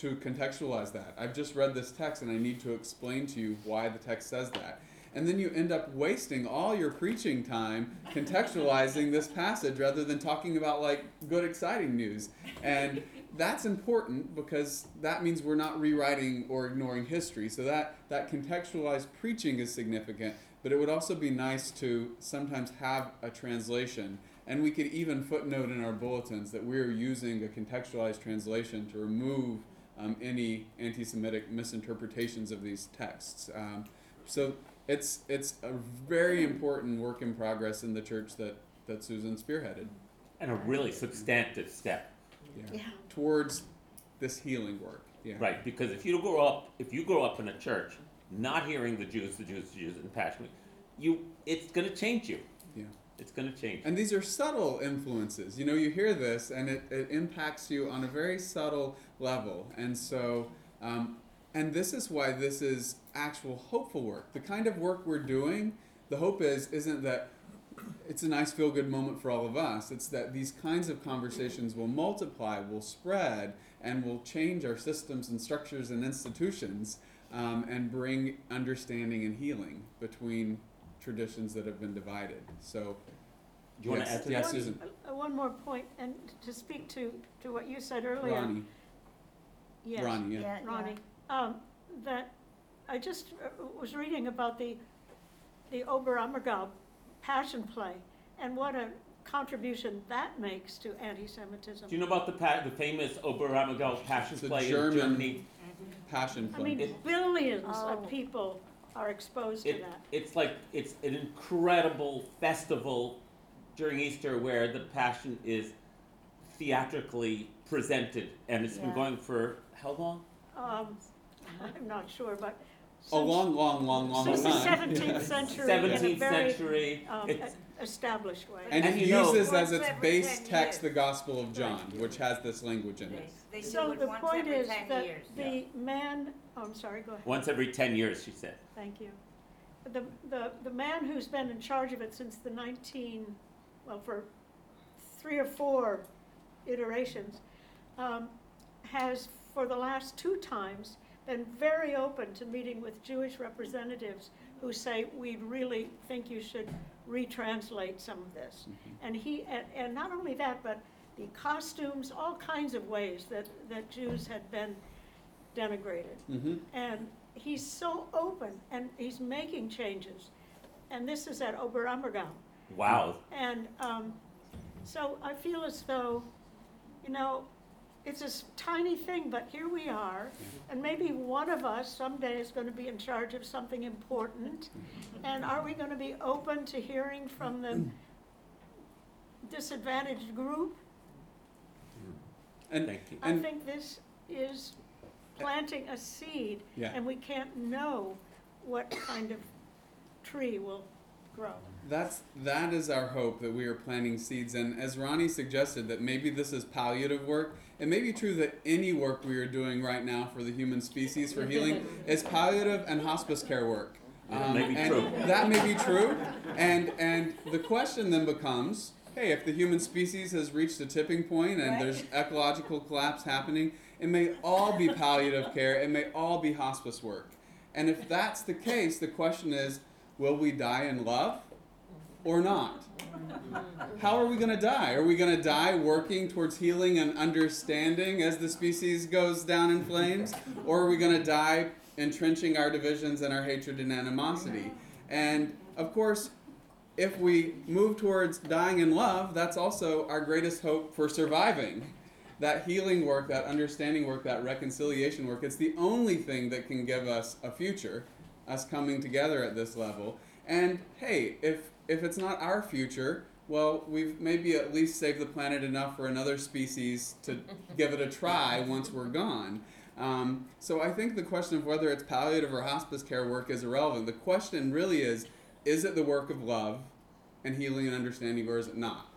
to contextualize that. I've just read this text and I need to explain to you why the text says that. And then you end up wasting all your preaching time contextualizing this passage rather than talking about like good, exciting news. And that's important because that means we're not rewriting or ignoring history. So that, that contextualized preaching is significant, but it would also be nice to sometimes have a translation. And we could even footnote in our bulletins that we're using a contextualized translation to remove um, any anti Semitic misinterpretations of these texts. Um, so it's, it's a very important work in progress in the church that, that Susan spearheaded. And a really substantive step. Yeah. Towards this healing work. Yeah. Right, because if you grow up, if you grow up in a church, not hearing the Jews, the Jews, the Jews, and Passion, you, it's going to change you. It's going to change. And these are subtle influences. You know, you hear this, and it, it impacts you on a very subtle level. And so, um, and this is why this is actual hopeful work. The kind of work we're doing, the hope is, isn't that it's a nice feel good moment for all of us. It's that these kinds of conversations will multiply, will spread, and will change our systems and structures and institutions um, and bring understanding and healing between traditions that have been divided. So, do you yes, want to add to yes, that, Susan? Uh, one more point, and to speak to, to what you said earlier. Ronnie. Yes. Ronnie, yeah. yeah Ronnie. Yeah. Um, that I just uh, was reading about the the Oberammergau passion play and what a contribution that makes to anti-Semitism. Do you know about the pa- the famous Oberammergau passion the play German in Germany? Passion play. I mean, it, billions oh. of people are exposed it, to that. It's like it's an incredible festival during Easter where the Passion is theatrically presented, and it's yeah. been going for how long? Um, I'm not sure, but a long, long, long, long since time. the 17th century. 17th century. Um, established way. And, and it know, uses as its base text the Gospel of John, which has this language in it. They so the point is that years. the yeah. man. Oh, I'm sorry. Go ahead. Once every ten years, she said. Thank you. The, the, the man who's been in charge of it since the 19, well, for three or four iterations, um, has for the last two times been very open to meeting with Jewish representatives who say, we really think you should retranslate some of this. Mm-hmm. And he, and, and, not only that, but the costumes, all kinds of ways that, that Jews had been denigrated. Mm-hmm. And he's so open and he's making changes. And this is at Oberammergau. Wow. And um, so I feel as though, you know, it's a tiny thing, but here we are, and maybe one of us someday is going to be in charge of something important. And are we going to be open to hearing from the disadvantaged group? And, I think this is planting a seed, yeah. and we can't know what kind of tree will grow. That's that is our hope that we are planting seeds, and as Ronnie suggested, that maybe this is palliative work it may be true that any work we are doing right now for the human species for healing is palliative and hospice care work. Um, may be and true. That may be true. And and the question then becomes, hey, if the human species has reached a tipping point and there's ecological collapse happening, it may all be palliative care, it may all be hospice work. And if that's the case, the question is, will we die in love or not? How are we going to die? Are we going to die working towards healing and understanding as the species goes down in flames? Or are we going to die entrenching our divisions and our hatred and animosity? And of course, if we move towards dying in love, that's also our greatest hope for surviving. That healing work, that understanding work, that reconciliation work, it's the only thing that can give us a future, us coming together at this level. And hey, if if it's not our future, well, we've maybe at least saved the planet enough for another species to give it a try once we're gone. Um, so I think the question of whether it's palliative or hospice care work is irrelevant. The question really is is it the work of love and healing and understanding, or is it not?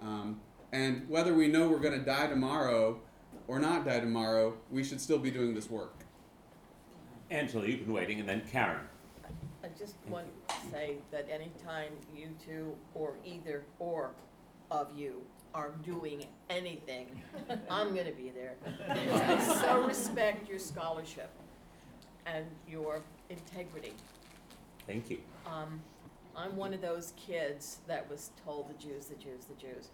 Um, and whether we know we're going to die tomorrow or not die tomorrow, we should still be doing this work. Angela, you've been waiting, and then Karen. I just want to say that anytime you two, or either or of you, are doing anything, I'm gonna be there. I so respect your scholarship and your integrity. Thank you. Um, I'm one of those kids that was told the Jews, the Jews, the Jews.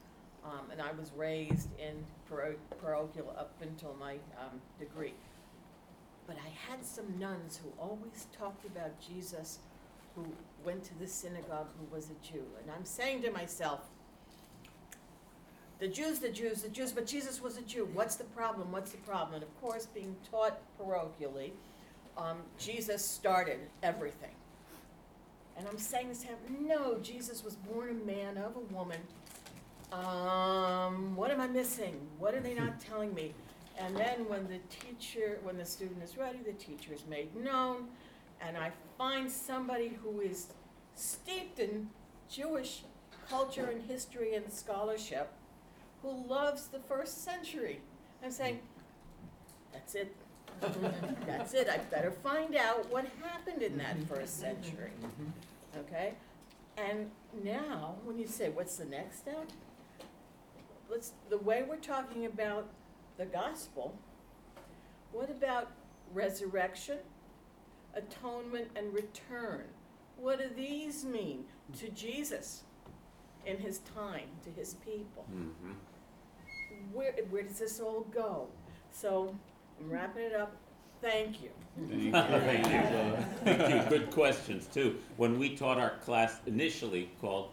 Um, and I was raised in paro- parochial up until my, um, degree. But I had some nuns who always talked about Jesus, who went to the synagogue, who was a Jew. And I'm saying to myself, the Jews, the Jews, the Jews, but Jesus was a Jew. What's the problem? What's the problem? And of course, being taught parochially, um, Jesus started everything. And I'm saying this to him, no, Jesus was born a man of a woman. Um, what am I missing? What are they not telling me? And then when the teacher, when the student is ready, the teacher is made known, and I find somebody who is steeped in Jewish culture and history and scholarship, who loves the first century. I'm saying, that's it. That's it. I better find out what happened in that first century. Okay? And now, when you say, what's the next step? Let's, the way we're talking about the gospel, what about resurrection, atonement, and return? What do these mean to Jesus in his time, to his people? Mm-hmm. Where, where does this all go? So, I'm wrapping it up. Thank you. Thank you. Thank you. Good questions, too. When we taught our class initially called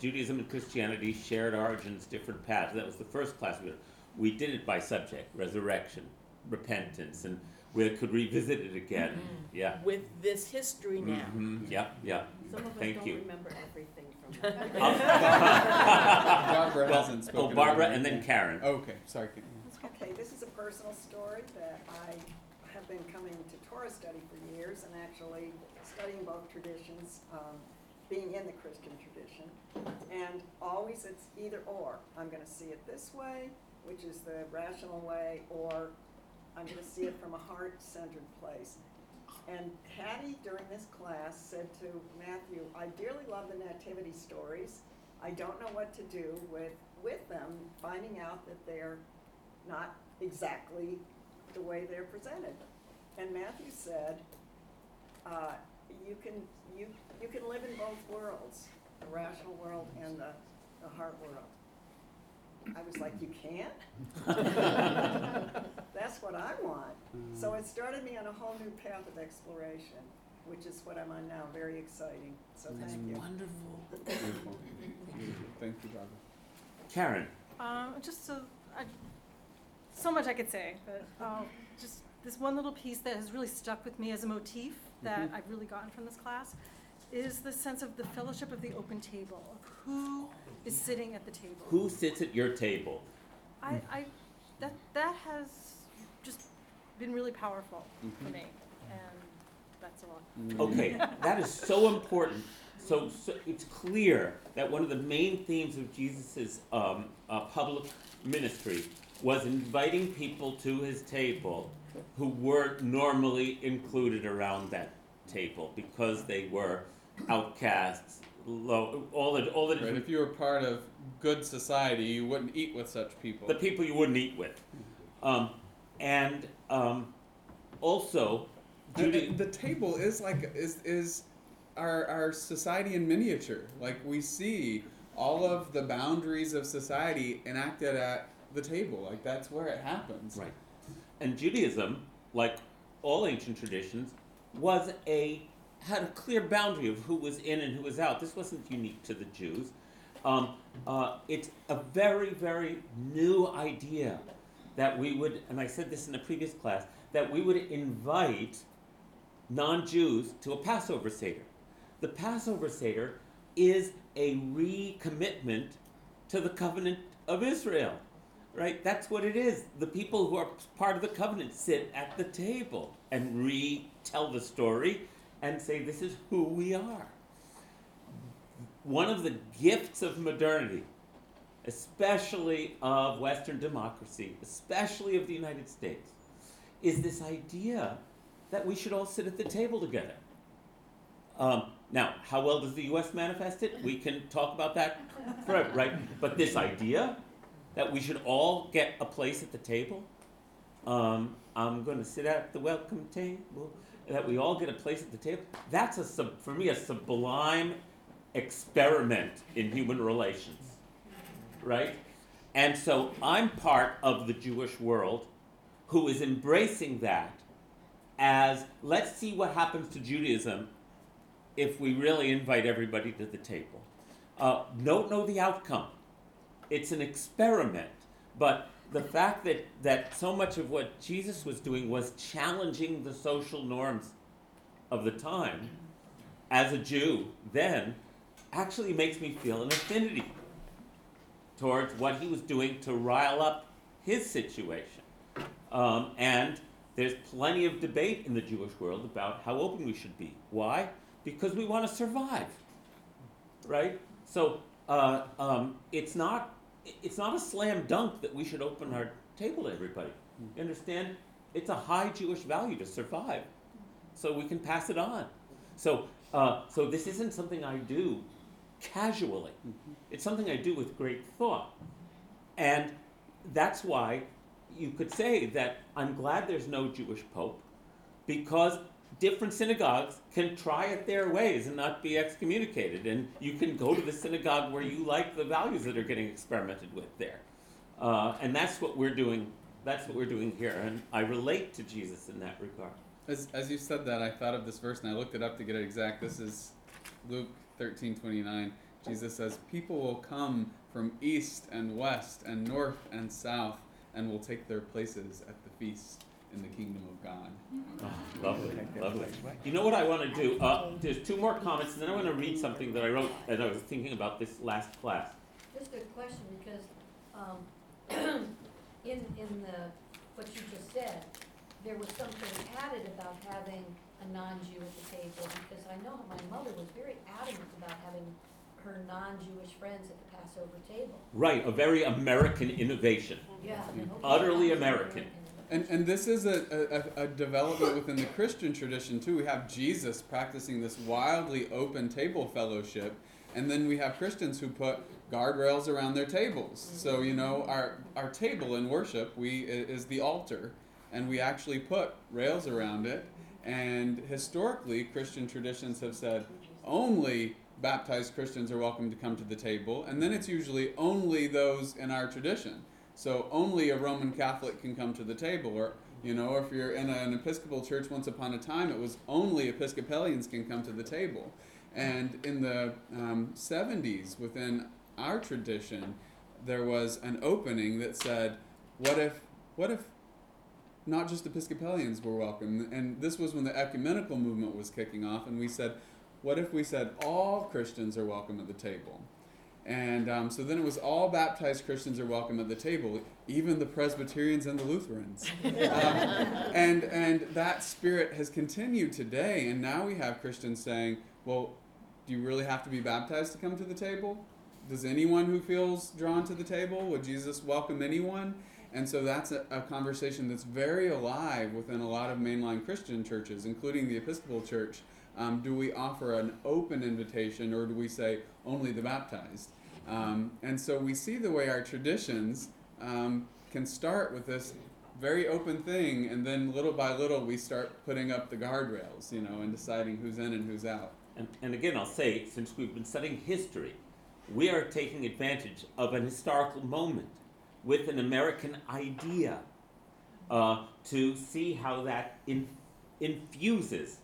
Judaism and Christianity Shared Origins, Different Paths, that was the first class we did. We did it by subject resurrection, repentance, and we could revisit it again. Yeah. With this history now. Mhm. Yeah, yeah. Some of us Thank don't you. remember everything from. Barbara Well, hasn't Oh, spoken. Barbara, and then Karen. Okay, sorry. Okay, this is a personal story that I have been coming to Torah study for years and actually studying both traditions, um, being in the Christian tradition. And always it's either or. I'm gonna see it this way, which is the rational way, or I'm gonna see it from a heart-centered place. And Hattie, during this class, said to Matthew, I dearly love the nativity stories. I don't know what to do with, with them, finding out that they're not exactly the way they're presented. And Matthew said, uh, you can, you, you can live in both worlds, the rational world and the, the heart world. I was like, you can't? That's what I want. So it started me on a whole new path of exploration, which is what I'm on now, very exciting. So That's thank you. wonderful. Beautiful. Thank you, Barbara. Karen. Um, just so, I, so much I could say, but um, just this one little piece that has really stuck with me as a motif that Mhm. I've really gotten from this class is the sense of the fellowship of the open table, of who is sitting at the table. Who sits at your table? I, I, that, that has just been really powerful for Mhm. me, and that's a lot. Okay, that is so important. So, so it's clear that one of the main themes of Jesus' um, uh, public ministry was inviting people to his table who weren't normally included around that table because they were outcasts, low, all the all the Right, different if you were part of good society, you wouldn't eat with such people. the people you wouldn't eat with. Um, and um, also, And- Judy, and the table is like is is our our society in miniature. Like we see all of the boundaries of society enacted at the table. Like that's where it happens. Right. And Judaism, like all ancient traditions, was a had a clear boundary of who was in and who was out. This wasn't unique to the Jews. Um, uh, it's a very, very new idea that we would, and I said this in a previous class, that we would invite non-Jews to a Passover Seder. The Passover Seder is a recommitment to the covenant of Israel right? That's what it is. The people who are part of the covenant sit at the table and retell the story and say, This is who we are. One of the gifts of modernity, especially of Western democracy, especially of the United States, is this idea that we should all sit at the table together. Um, now, how well does the U.S. manifest it? We can talk about that forever, right? But this idea that we should all get a place at the table. Um, I'm going to sit at the welcome table. That we all get a place at the table. That's a sub, for me a sublime experiment in human relations, right? And so I'm part of the Jewish world who is embracing that as let's see what happens to Judaism if we really invite everybody to the table. Uh, don't know the outcome it's an experiment. But the fact that, that so much of what Jesus was doing was challenging the social norms of the time as a Jew then actually makes me feel an affinity towards what he was doing to rile up his situation. Um, and there's plenty of debate in the Jewish world about how open we should be. Why? Because we want to survive, right? So uh, um, it's not it's not a slam dunk that we should open our table to everybody. You understand? It's a high Jewish value to survive, so we can pass it on. So uh, so this isn't something I do casually. It's something I do with great thought, and that's why you could say that I'm glad there's no Jewish pope, because different synagogues can try it their ways and not be excommunicated. And you can go to the synagogue where you like the values that are getting experimented with there. Uh, and that's what we're doing. That's what we're doing here. And I relate to Jesus in that regard. As, as you said that, I thought of this verse and I looked it up to get it exact. This is Luke thirteen twenty nine. Jesus says, People will come from east and west and north and south and will take their places at the feast in the kingdom of God. Oh, lovely, lovely. You know what I want to do? Uh, there's two more comments, and then I want to read something that I wrote as I was thinking about this last class. Just a question, because, um, in, in the, what you just said, there was something added about having a non-Jew at the table, because I know my mother was very adamant about having her non-Jewish friends at the Passover table. Right, a very American innovation. Yeah. Utterly American. And, and this is a, a, a development within the Christian tradition too. We have Jesus practicing this wildly open table fellowship, and then we have Christians who put guardrails around their tables. So you know, our our table in worship we is the altar, and we actually put rails around it. And historically, Christian traditions have said only baptized Christians are welcome to come to the table, and then it's usually only those in our tradition. So only a Roman Catholic can come to the table, or you know, if you're in an Episcopal church, once upon a time it was only Episcopalians can come to the table. And in the um, 70s, within our tradition, there was an opening that said, "What if, what if, not just Episcopalians were welcome?" And this was when the ecumenical movement was kicking off, and we said, "What if we said all Christians are welcome at the table?" And um, so then it was all baptized Christians are welcome at the table, even the Presbyterians and the Lutherans. um, and, and that spirit has continued today. And now we have Christians saying, well, do you really have to be baptized to come to the table? Does anyone who feels drawn to the table, would Jesus welcome anyone? And so that's a, a conversation that's very alive within a lot of mainline Christian churches, including the Episcopal Church. Um, do we offer an open invitation or do we say only the baptized? Um, and so we see the way our traditions um, can start with this very open thing, and then little by little we start putting up the guardrails, you know, and deciding who's in and who's out. And, and again, I'll say, since we've been studying history, we are taking advantage of an historical moment with an American idea uh, to see how that in, infuses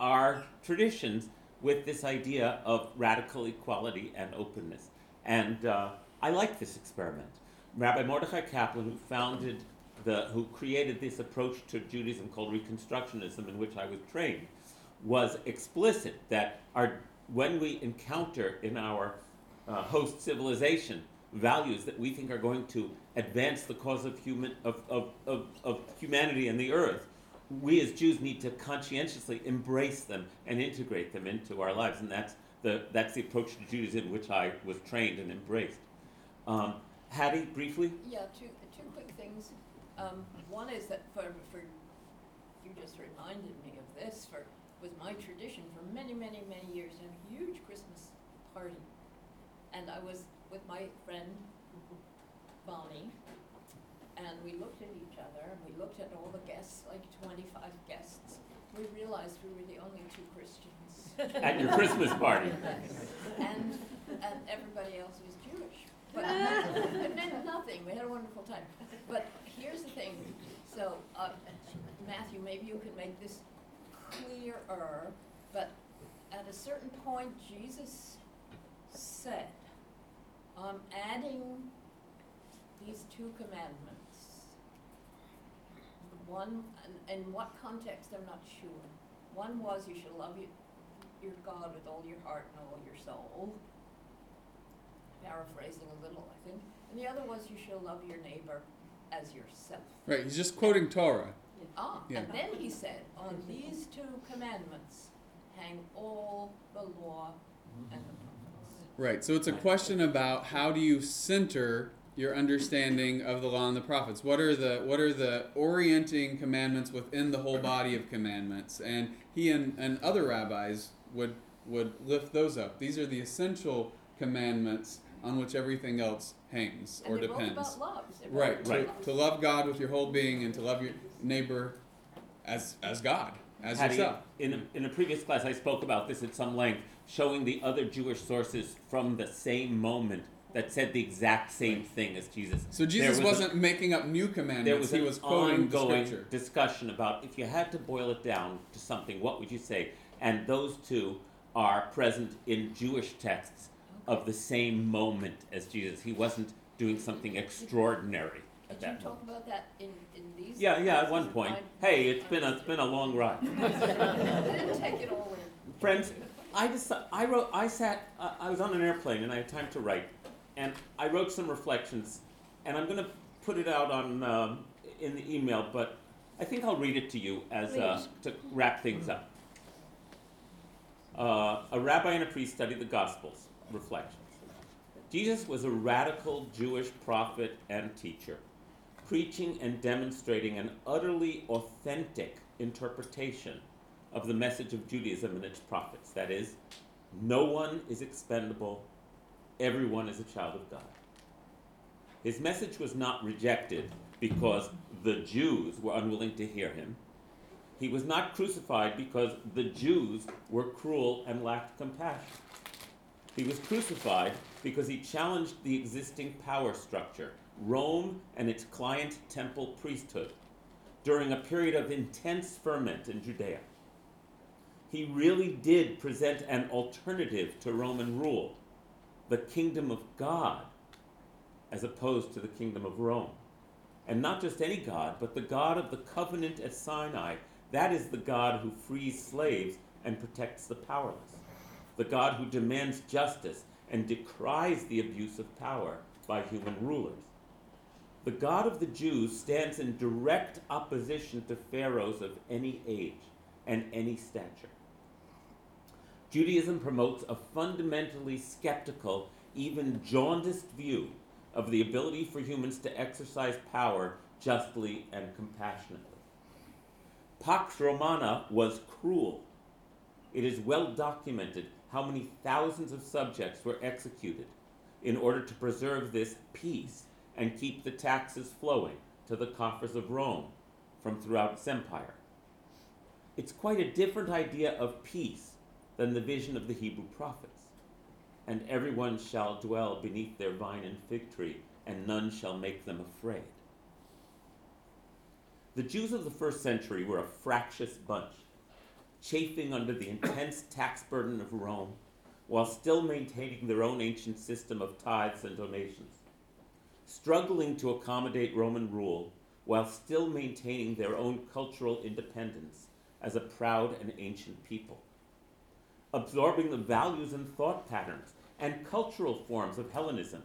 our traditions with this idea of radical equality and openness. And uh, I like this experiment. Rabbi Mordechai Kaplan, who founded the, who created this approach to Judaism called Reconstructionism, in which I was trained, was explicit that our, when we encounter in our uh, host civilization values that we think are going to advance the cause of, human, of, of, of, of humanity and the earth, we as Jews need to conscientiously embrace them and integrate them into our lives. And that's the, that's the approach to Judaism which I was trained and embraced. Um, Hattie, briefly? Yeah, two, two quick things. Um, one is that for, for, you just reminded me of this, for, was my tradition for many, many, many years, a huge Christmas party. And I was with my friend Bonnie, and we looked at each other, and we looked at all the guests, like twenty-five guests. We realized we were the only two Christians. At your Christmas party. Yes. And, and everybody else was Jewish. But it meant nothing, we had a wonderful time. But here's the thing, so, uh, Matthew, maybe you can make this clearer, but at a certain point, Jesus said, I'm adding these two commandments. One, in, in what context, I'm not sure. One was you should love you, your God with all your heart and all your soul. Paraphrasing a little, I think. And the other was you shall love your neighbor as yourself. Right, he's just quoting Torah. Ah, Yeah. and then he said, on these two commandments hang all the law and the prophets. Right. So it's a question about how do you center your understanding of the law and the prophets? What are the what are the orienting commandments within the whole body of commandments? And he and, and other rabbis would would lift those up. These are the essential commandments on which everything else hangs or And they depends. wrote about love. They wrote Right. To, love. to love God with your whole being and to love your neighbor as as God, as Hattie, yourself. In a, in a previous class, I spoke about this at some length, showing the other Jewish sources from the same moment that said the exact same thing as Jesus. So Jesus was wasn't making up new commandments. there was he an was quoting ongoing scripture. discussion about if you had to boil it down to something, what would you say? And those two are present in Jewish texts of the same moment as Jesus. He wasn't doing something extraordinary at Did you that talk moment. about that in, in these? Yeah, yeah, at one point. I- Hey, it's been a, it's been a long ride. I didn't take it all in. Friends, I just I wrote I sat uh, I was on an airplane and I had time to write, and I wrote some reflections, and I'm gonna put it out on um, in the email, but I think I'll read it to you as uh, to wrap things up. Uh, a rabbi and a priest studied the Gospels. Reflections. Jesus was a radical Jewish prophet and teacher, preaching and demonstrating an utterly authentic interpretation of the message of Judaism and its prophets. That is, no one is expendable, everyone is a child of God. His message was not rejected because the Jews were unwilling to hear him. He was not crucified because the Jews were cruel and lacked compassion. He was crucified because he challenged the existing power structure, Rome and its client temple priesthood, during a period of intense ferment in Judea. He really did present an alternative to Roman rule, the kingdom of God, as opposed to the kingdom of Rome. And not just any God, but the God of the covenant at Sinai. That is the God who frees slaves and protects the powerless. The God who demands justice and decries the abuse of power by human rulers. The God of the Jews stands in direct opposition to pharaohs of any age and any stature. Judaism promotes a fundamentally skeptical, even jaundiced view of the ability for humans to exercise power justly and compassionately. Pax Romana was cruel. It is well documented how many thousands of subjects were executed in order to preserve this peace and keep the taxes flowing to the coffers of Rome from throughout its empire. It's quite a different idea of peace than the vision of the Hebrew prophets. And everyone shall dwell beneath their vine and fig tree, and none shall make them afraid. The Jews of the first century were a fractious bunch, chafing under the intense tax burden of Rome while still maintaining their own ancient system of tithes and donations, struggling to accommodate Roman rule while still maintaining their own cultural independence as a proud and ancient people, absorbing the values and thought patterns and cultural forms of Hellenism,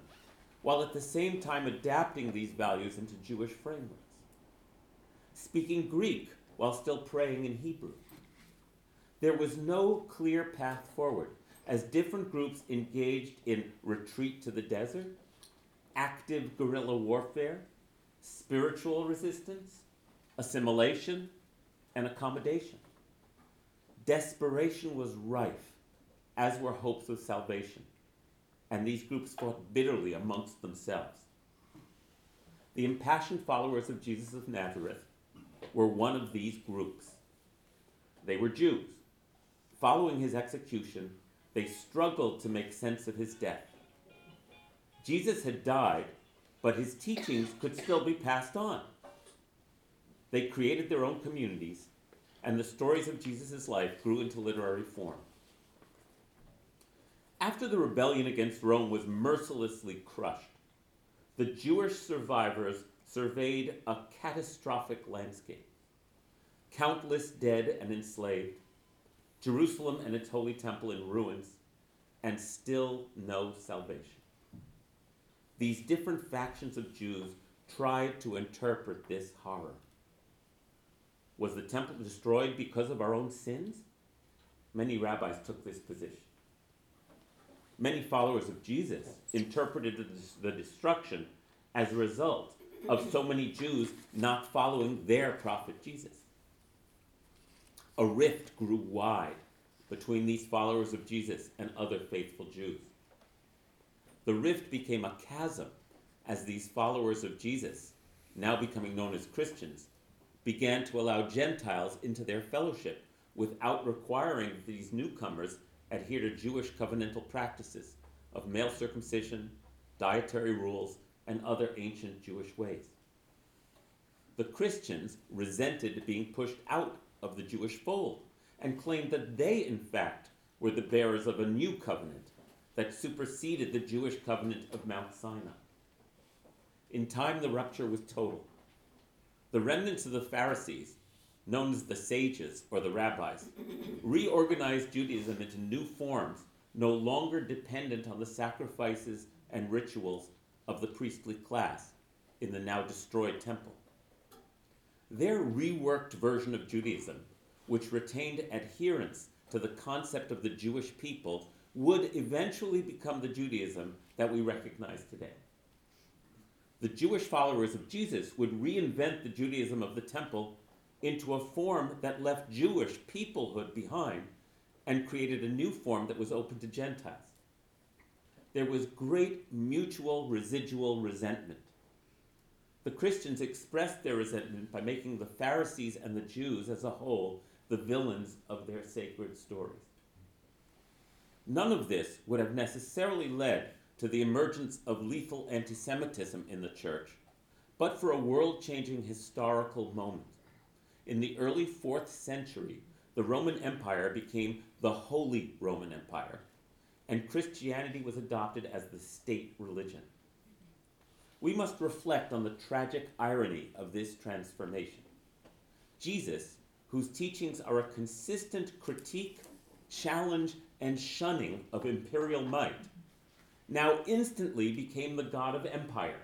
while at the same time adapting these values into Jewish frameworks, speaking Greek while still praying in Hebrew. There was no clear path forward as different groups engaged in retreat to the desert, active guerrilla warfare, spiritual resistance, assimilation, and accommodation. Desperation was rife, as were hopes of salvation, and these groups fought bitterly amongst themselves. The impassioned followers of Jesus of Nazareth were one of these groups. They were Jews. Following his execution, they struggled to make sense of his death. Jesus had died, but his teachings could still be passed on. They created their own communities, and the stories of Jesus' life grew into literary form. After the rebellion against Rome was mercilessly crushed, the Jewish survivors surveyed a catastrophic landscape. Countless dead and enslaved, Jerusalem and its holy temple in ruins, and still no salvation. These different factions of Jews tried to interpret this horror. Was the temple destroyed because of our own sins? Many rabbis took this position. Many followers of Jesus interpreted the destruction as a result of so many Jews not following their prophet Jesus. A rift grew wide between these followers of Jesus and other faithful Jews. The rift became a chasm as these followers of Jesus, now becoming known as Christians, began to allow Gentiles into their fellowship without requiring these newcomers adhere to Jewish covenantal practices of male circumcision, dietary rules, and other ancient Jewish ways. The Christians resented being pushed out of the Jewish fold and claimed that they, in fact, were the bearers of a new covenant that superseded the Jewish covenant of Mount Sinai. In time, the rupture was total. The remnants of the Pharisees, known as the sages or the rabbis, reorganized Judaism into new forms no longer dependent on the sacrifices and rituals of the priestly class in the now destroyed temple. Their reworked version of Judaism, which retained adherence to the concept of the Jewish people, would eventually become the Judaism that we recognize today. The Jewish followers of Jesus would reinvent the Judaism of the temple into a form that left Jewish peoplehood behind and created a new form that was open to Gentiles. There was great mutual residual resentment. The Christians expressed their resentment by making the Pharisees and the Jews as a whole the villains of their sacred stories. None of this would have necessarily led to the emergence of lethal anti Semitism in the church, but for a world changing historical moment. In the early fourth century, the Roman Empire became the Holy Roman Empire, and Christianity was adopted as the state religion. We must reflect on the tragic irony of this transformation. Jesus, whose teachings are a consistent critique, challenge, and shunning of imperial might, now instantly became the god of empire.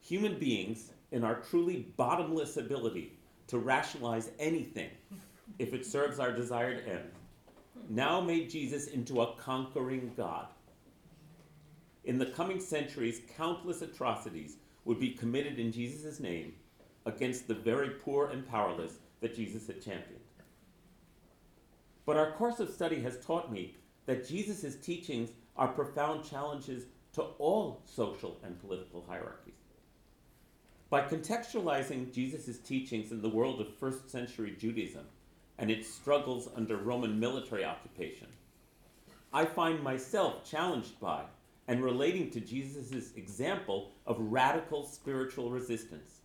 Human beings, in our truly bottomless ability to rationalize anything if it serves our desired end, now made Jesus into a conquering God. in the coming centuries, countless atrocities would be committed in Jesus' name against the very poor and powerless that Jesus had championed. But our course of study has taught me that Jesus' teachings are profound challenges to all social and political hierarchies. By contextualizing Jesus' teachings in the world of first century Judaism and its struggles under Roman military occupation, I find myself challenged by and relating to Jesus' example of radical spiritual resistance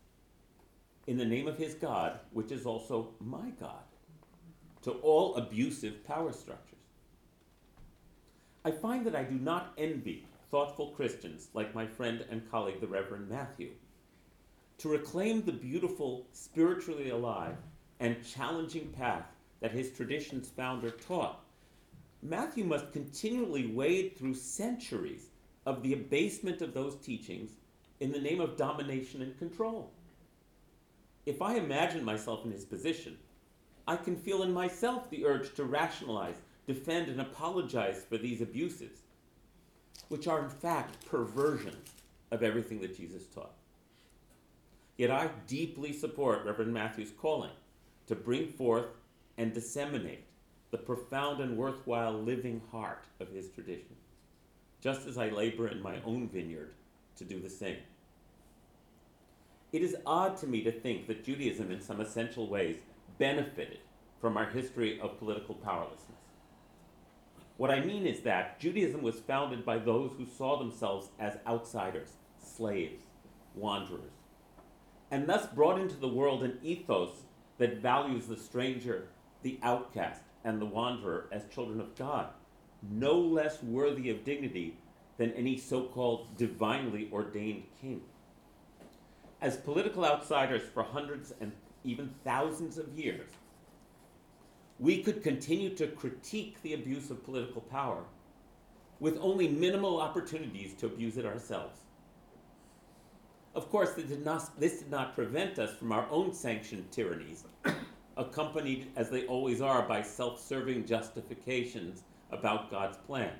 in the name of his God, which is also my God, to all abusive power structures. I find that I do not envy thoughtful Christians like my friend and colleague, the Reverend Matthew. To reclaim the beautiful, spiritually alive, and challenging path that his tradition's founder taught, Matthew must continually wade through centuries of the abasement of those teachings in the name of domination and control. If I imagine myself in his position, I can feel in myself the urge to rationalize, defend, and apologize for these abuses, which are in fact perversions of everything that Jesus taught. Yet I deeply support Reverend Matthew's calling to bring forth and disseminate the profound and worthwhile living heart of his tradition, just as I labor in my own vineyard to do the same. It is odd to me to think that Judaism, in some essential ways, benefited from our history of political powerlessness. What I mean is that Judaism was founded by those who saw themselves as outsiders, slaves, wanderers, and thus brought into the world an ethos that values the stranger, the outcast, and the wanderer as children of God, no less worthy of dignity than any so called divinely ordained king. As political outsiders for hundreds and even thousands of years, we could continue to critique the abuse of political power with only minimal opportunities to abuse it ourselves. Of course, this did not, this did not prevent us from our own sanctioned tyrannies, accompanied, as they always are, by self serving justifications about God's plan.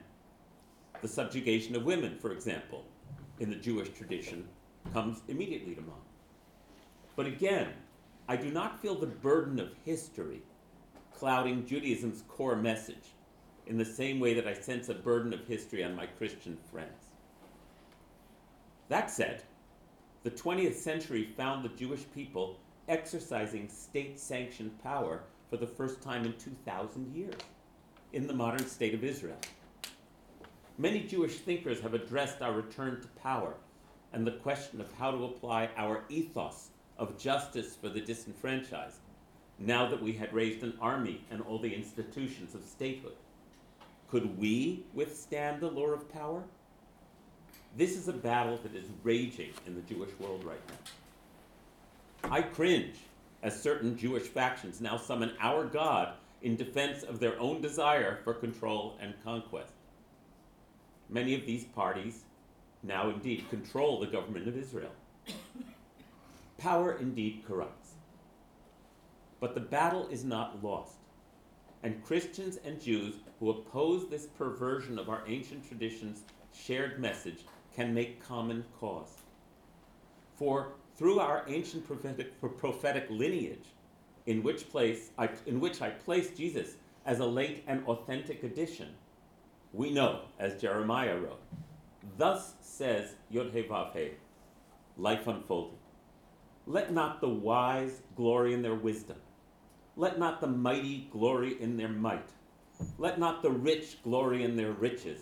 The subjugation of women, for example, in the Jewish tradition, comes immediately to mind. But again, I do not feel the burden of history clouding Judaism's core message in the same way that I sense a burden of history on my Christian friends. That said, the 20th century found the Jewish people exercising state sanctioned power for the first time in 2,000 years in the modern state of Israel. Many Jewish thinkers have addressed our return to power and the question of how to apply our ethos of justice for the disenfranchised now that we had raised an army and all the institutions of statehood. Could we withstand the lure of power? This is a battle that is raging in the Jewish world right now. I cringe as certain Jewish factions now summon our God in defense of their own desire for control and conquest. Many of these parties now indeed control the government of Israel. Power indeed corrupts. But the battle is not lost. And Christians and Jews who oppose this perversion of our ancient traditions' shared message can make common cause. For through our ancient prophetic, prophetic lineage, in which, place I, in which I place Jesus as a late and authentic addition, we know, as Jeremiah wrote, Thus says Yod He Vav He, life unfolding. Let not the wise glory in their wisdom. Let not the mighty glory in their might. Let not the rich glory in their riches.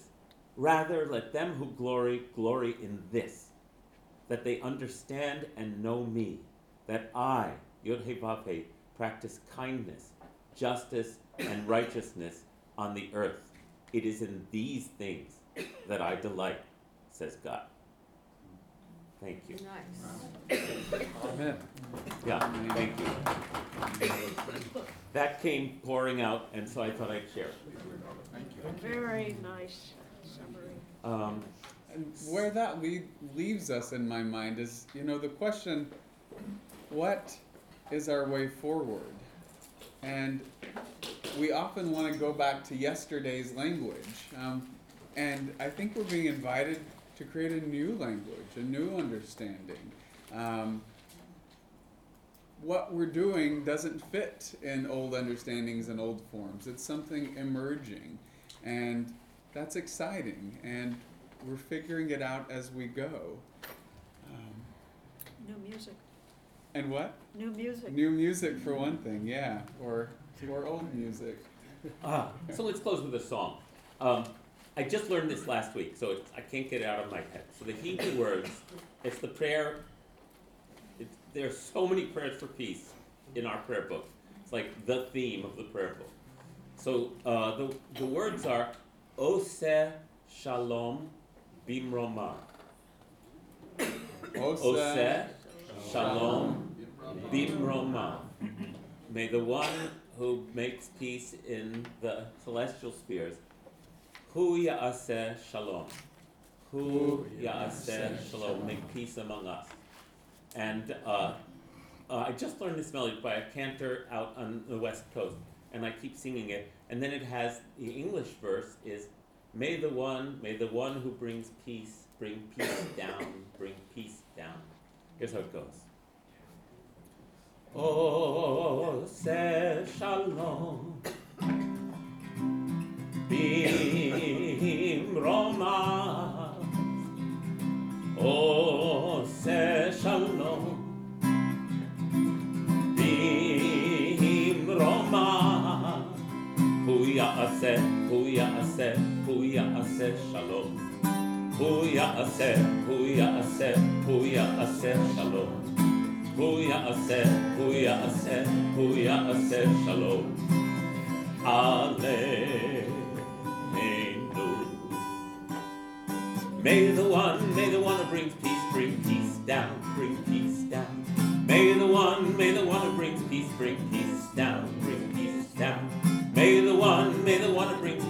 Rather, let them who glory glory in this, that they understand and know me, that I, Yod He practice kindness, justice, and righteousness on the earth. It is in these things that I delight, says God. Thank you. Nice. Amen. Yeah, thank you. That came pouring out, and so I thought I'd share it. Thank you. Very nice summary. Um, And where that lead, leaves us in my mind is, you know, the question, what is our way forward? And we often want to go back to yesterday's language. Um, and I think we're being invited to to create a new language, a new understanding. Um, what we're doing doesn't fit in old understandings and old forms. It's something emerging, and that's exciting. And we're figuring it out as we go. Um, New music, and what? new music. New music for one thing, yeah, or or old music. Ah, so let's close with a song. Um, I just learned this last week, so it's, I can't get it out of my head. So the Hebrew words, it's the prayer. It's, there are so many prayers for peace in our prayer book. It's like the theme of the prayer book. So uh, the the words are Oseh Shalom Bimromah. Oseh Shalom Bimromah. May the one who makes peace in the celestial spheres, Hu Ya'aseh Shalom. Hu Ya'aseh Shalom. Make peace among us. And uh, uh, I just learned this melody by a cantor out on the west coast, and I keep singing it. And then it has the English verse is, May the one, may the one who brings peace bring peace down, bring peace down. Here's how it goes. Oh, say shalom. Bim Roma. Oh, say shalom. Bimromah. Hu ya'aseh, hu ya'aseh, hu ya'aseh shalom. Hu ya'aseh, hu ya'aseh, hu ya'aseh shalom. Hu ya'aseh, hu ya'aseh, hu shalom. Aleinu. May the one, may the one who brings peace bring peace down, bring peace down. May the one, may the one who brings peace bring peace down, bring peace down. May the one, may the one who brings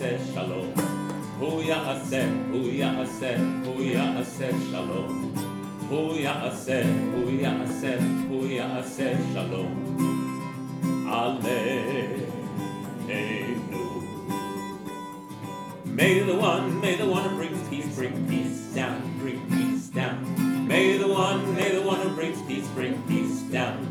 ya'aseh shalom. Hu ya'aseh, hu ya'aseh, hu ya'aseh shalom. Hu ya'aseh, hu ya'aseh, hu ya'aseh shalom. Aleinu. May the one, may the one who brings peace bring peace down, bring peace down. May the one, may the one who brings peace bring peace down,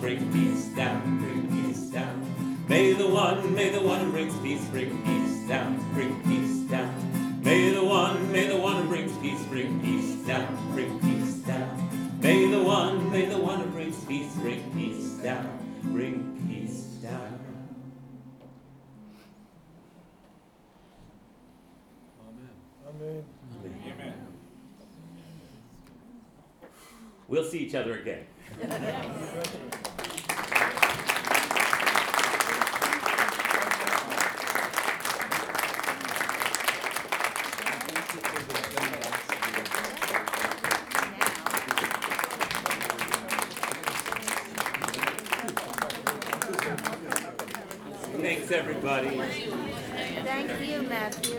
bring peace down, bring peace down. May the one, may the one who brings peace bring peace down, bring peace down. May the one, may the one who brings peace bring peace down, bring peace down. May the one, may the one who brings peace bring peace down, bring peace down. Amen. Amen. Amen. We'll see each other again. everybody. Thank you, Matthew.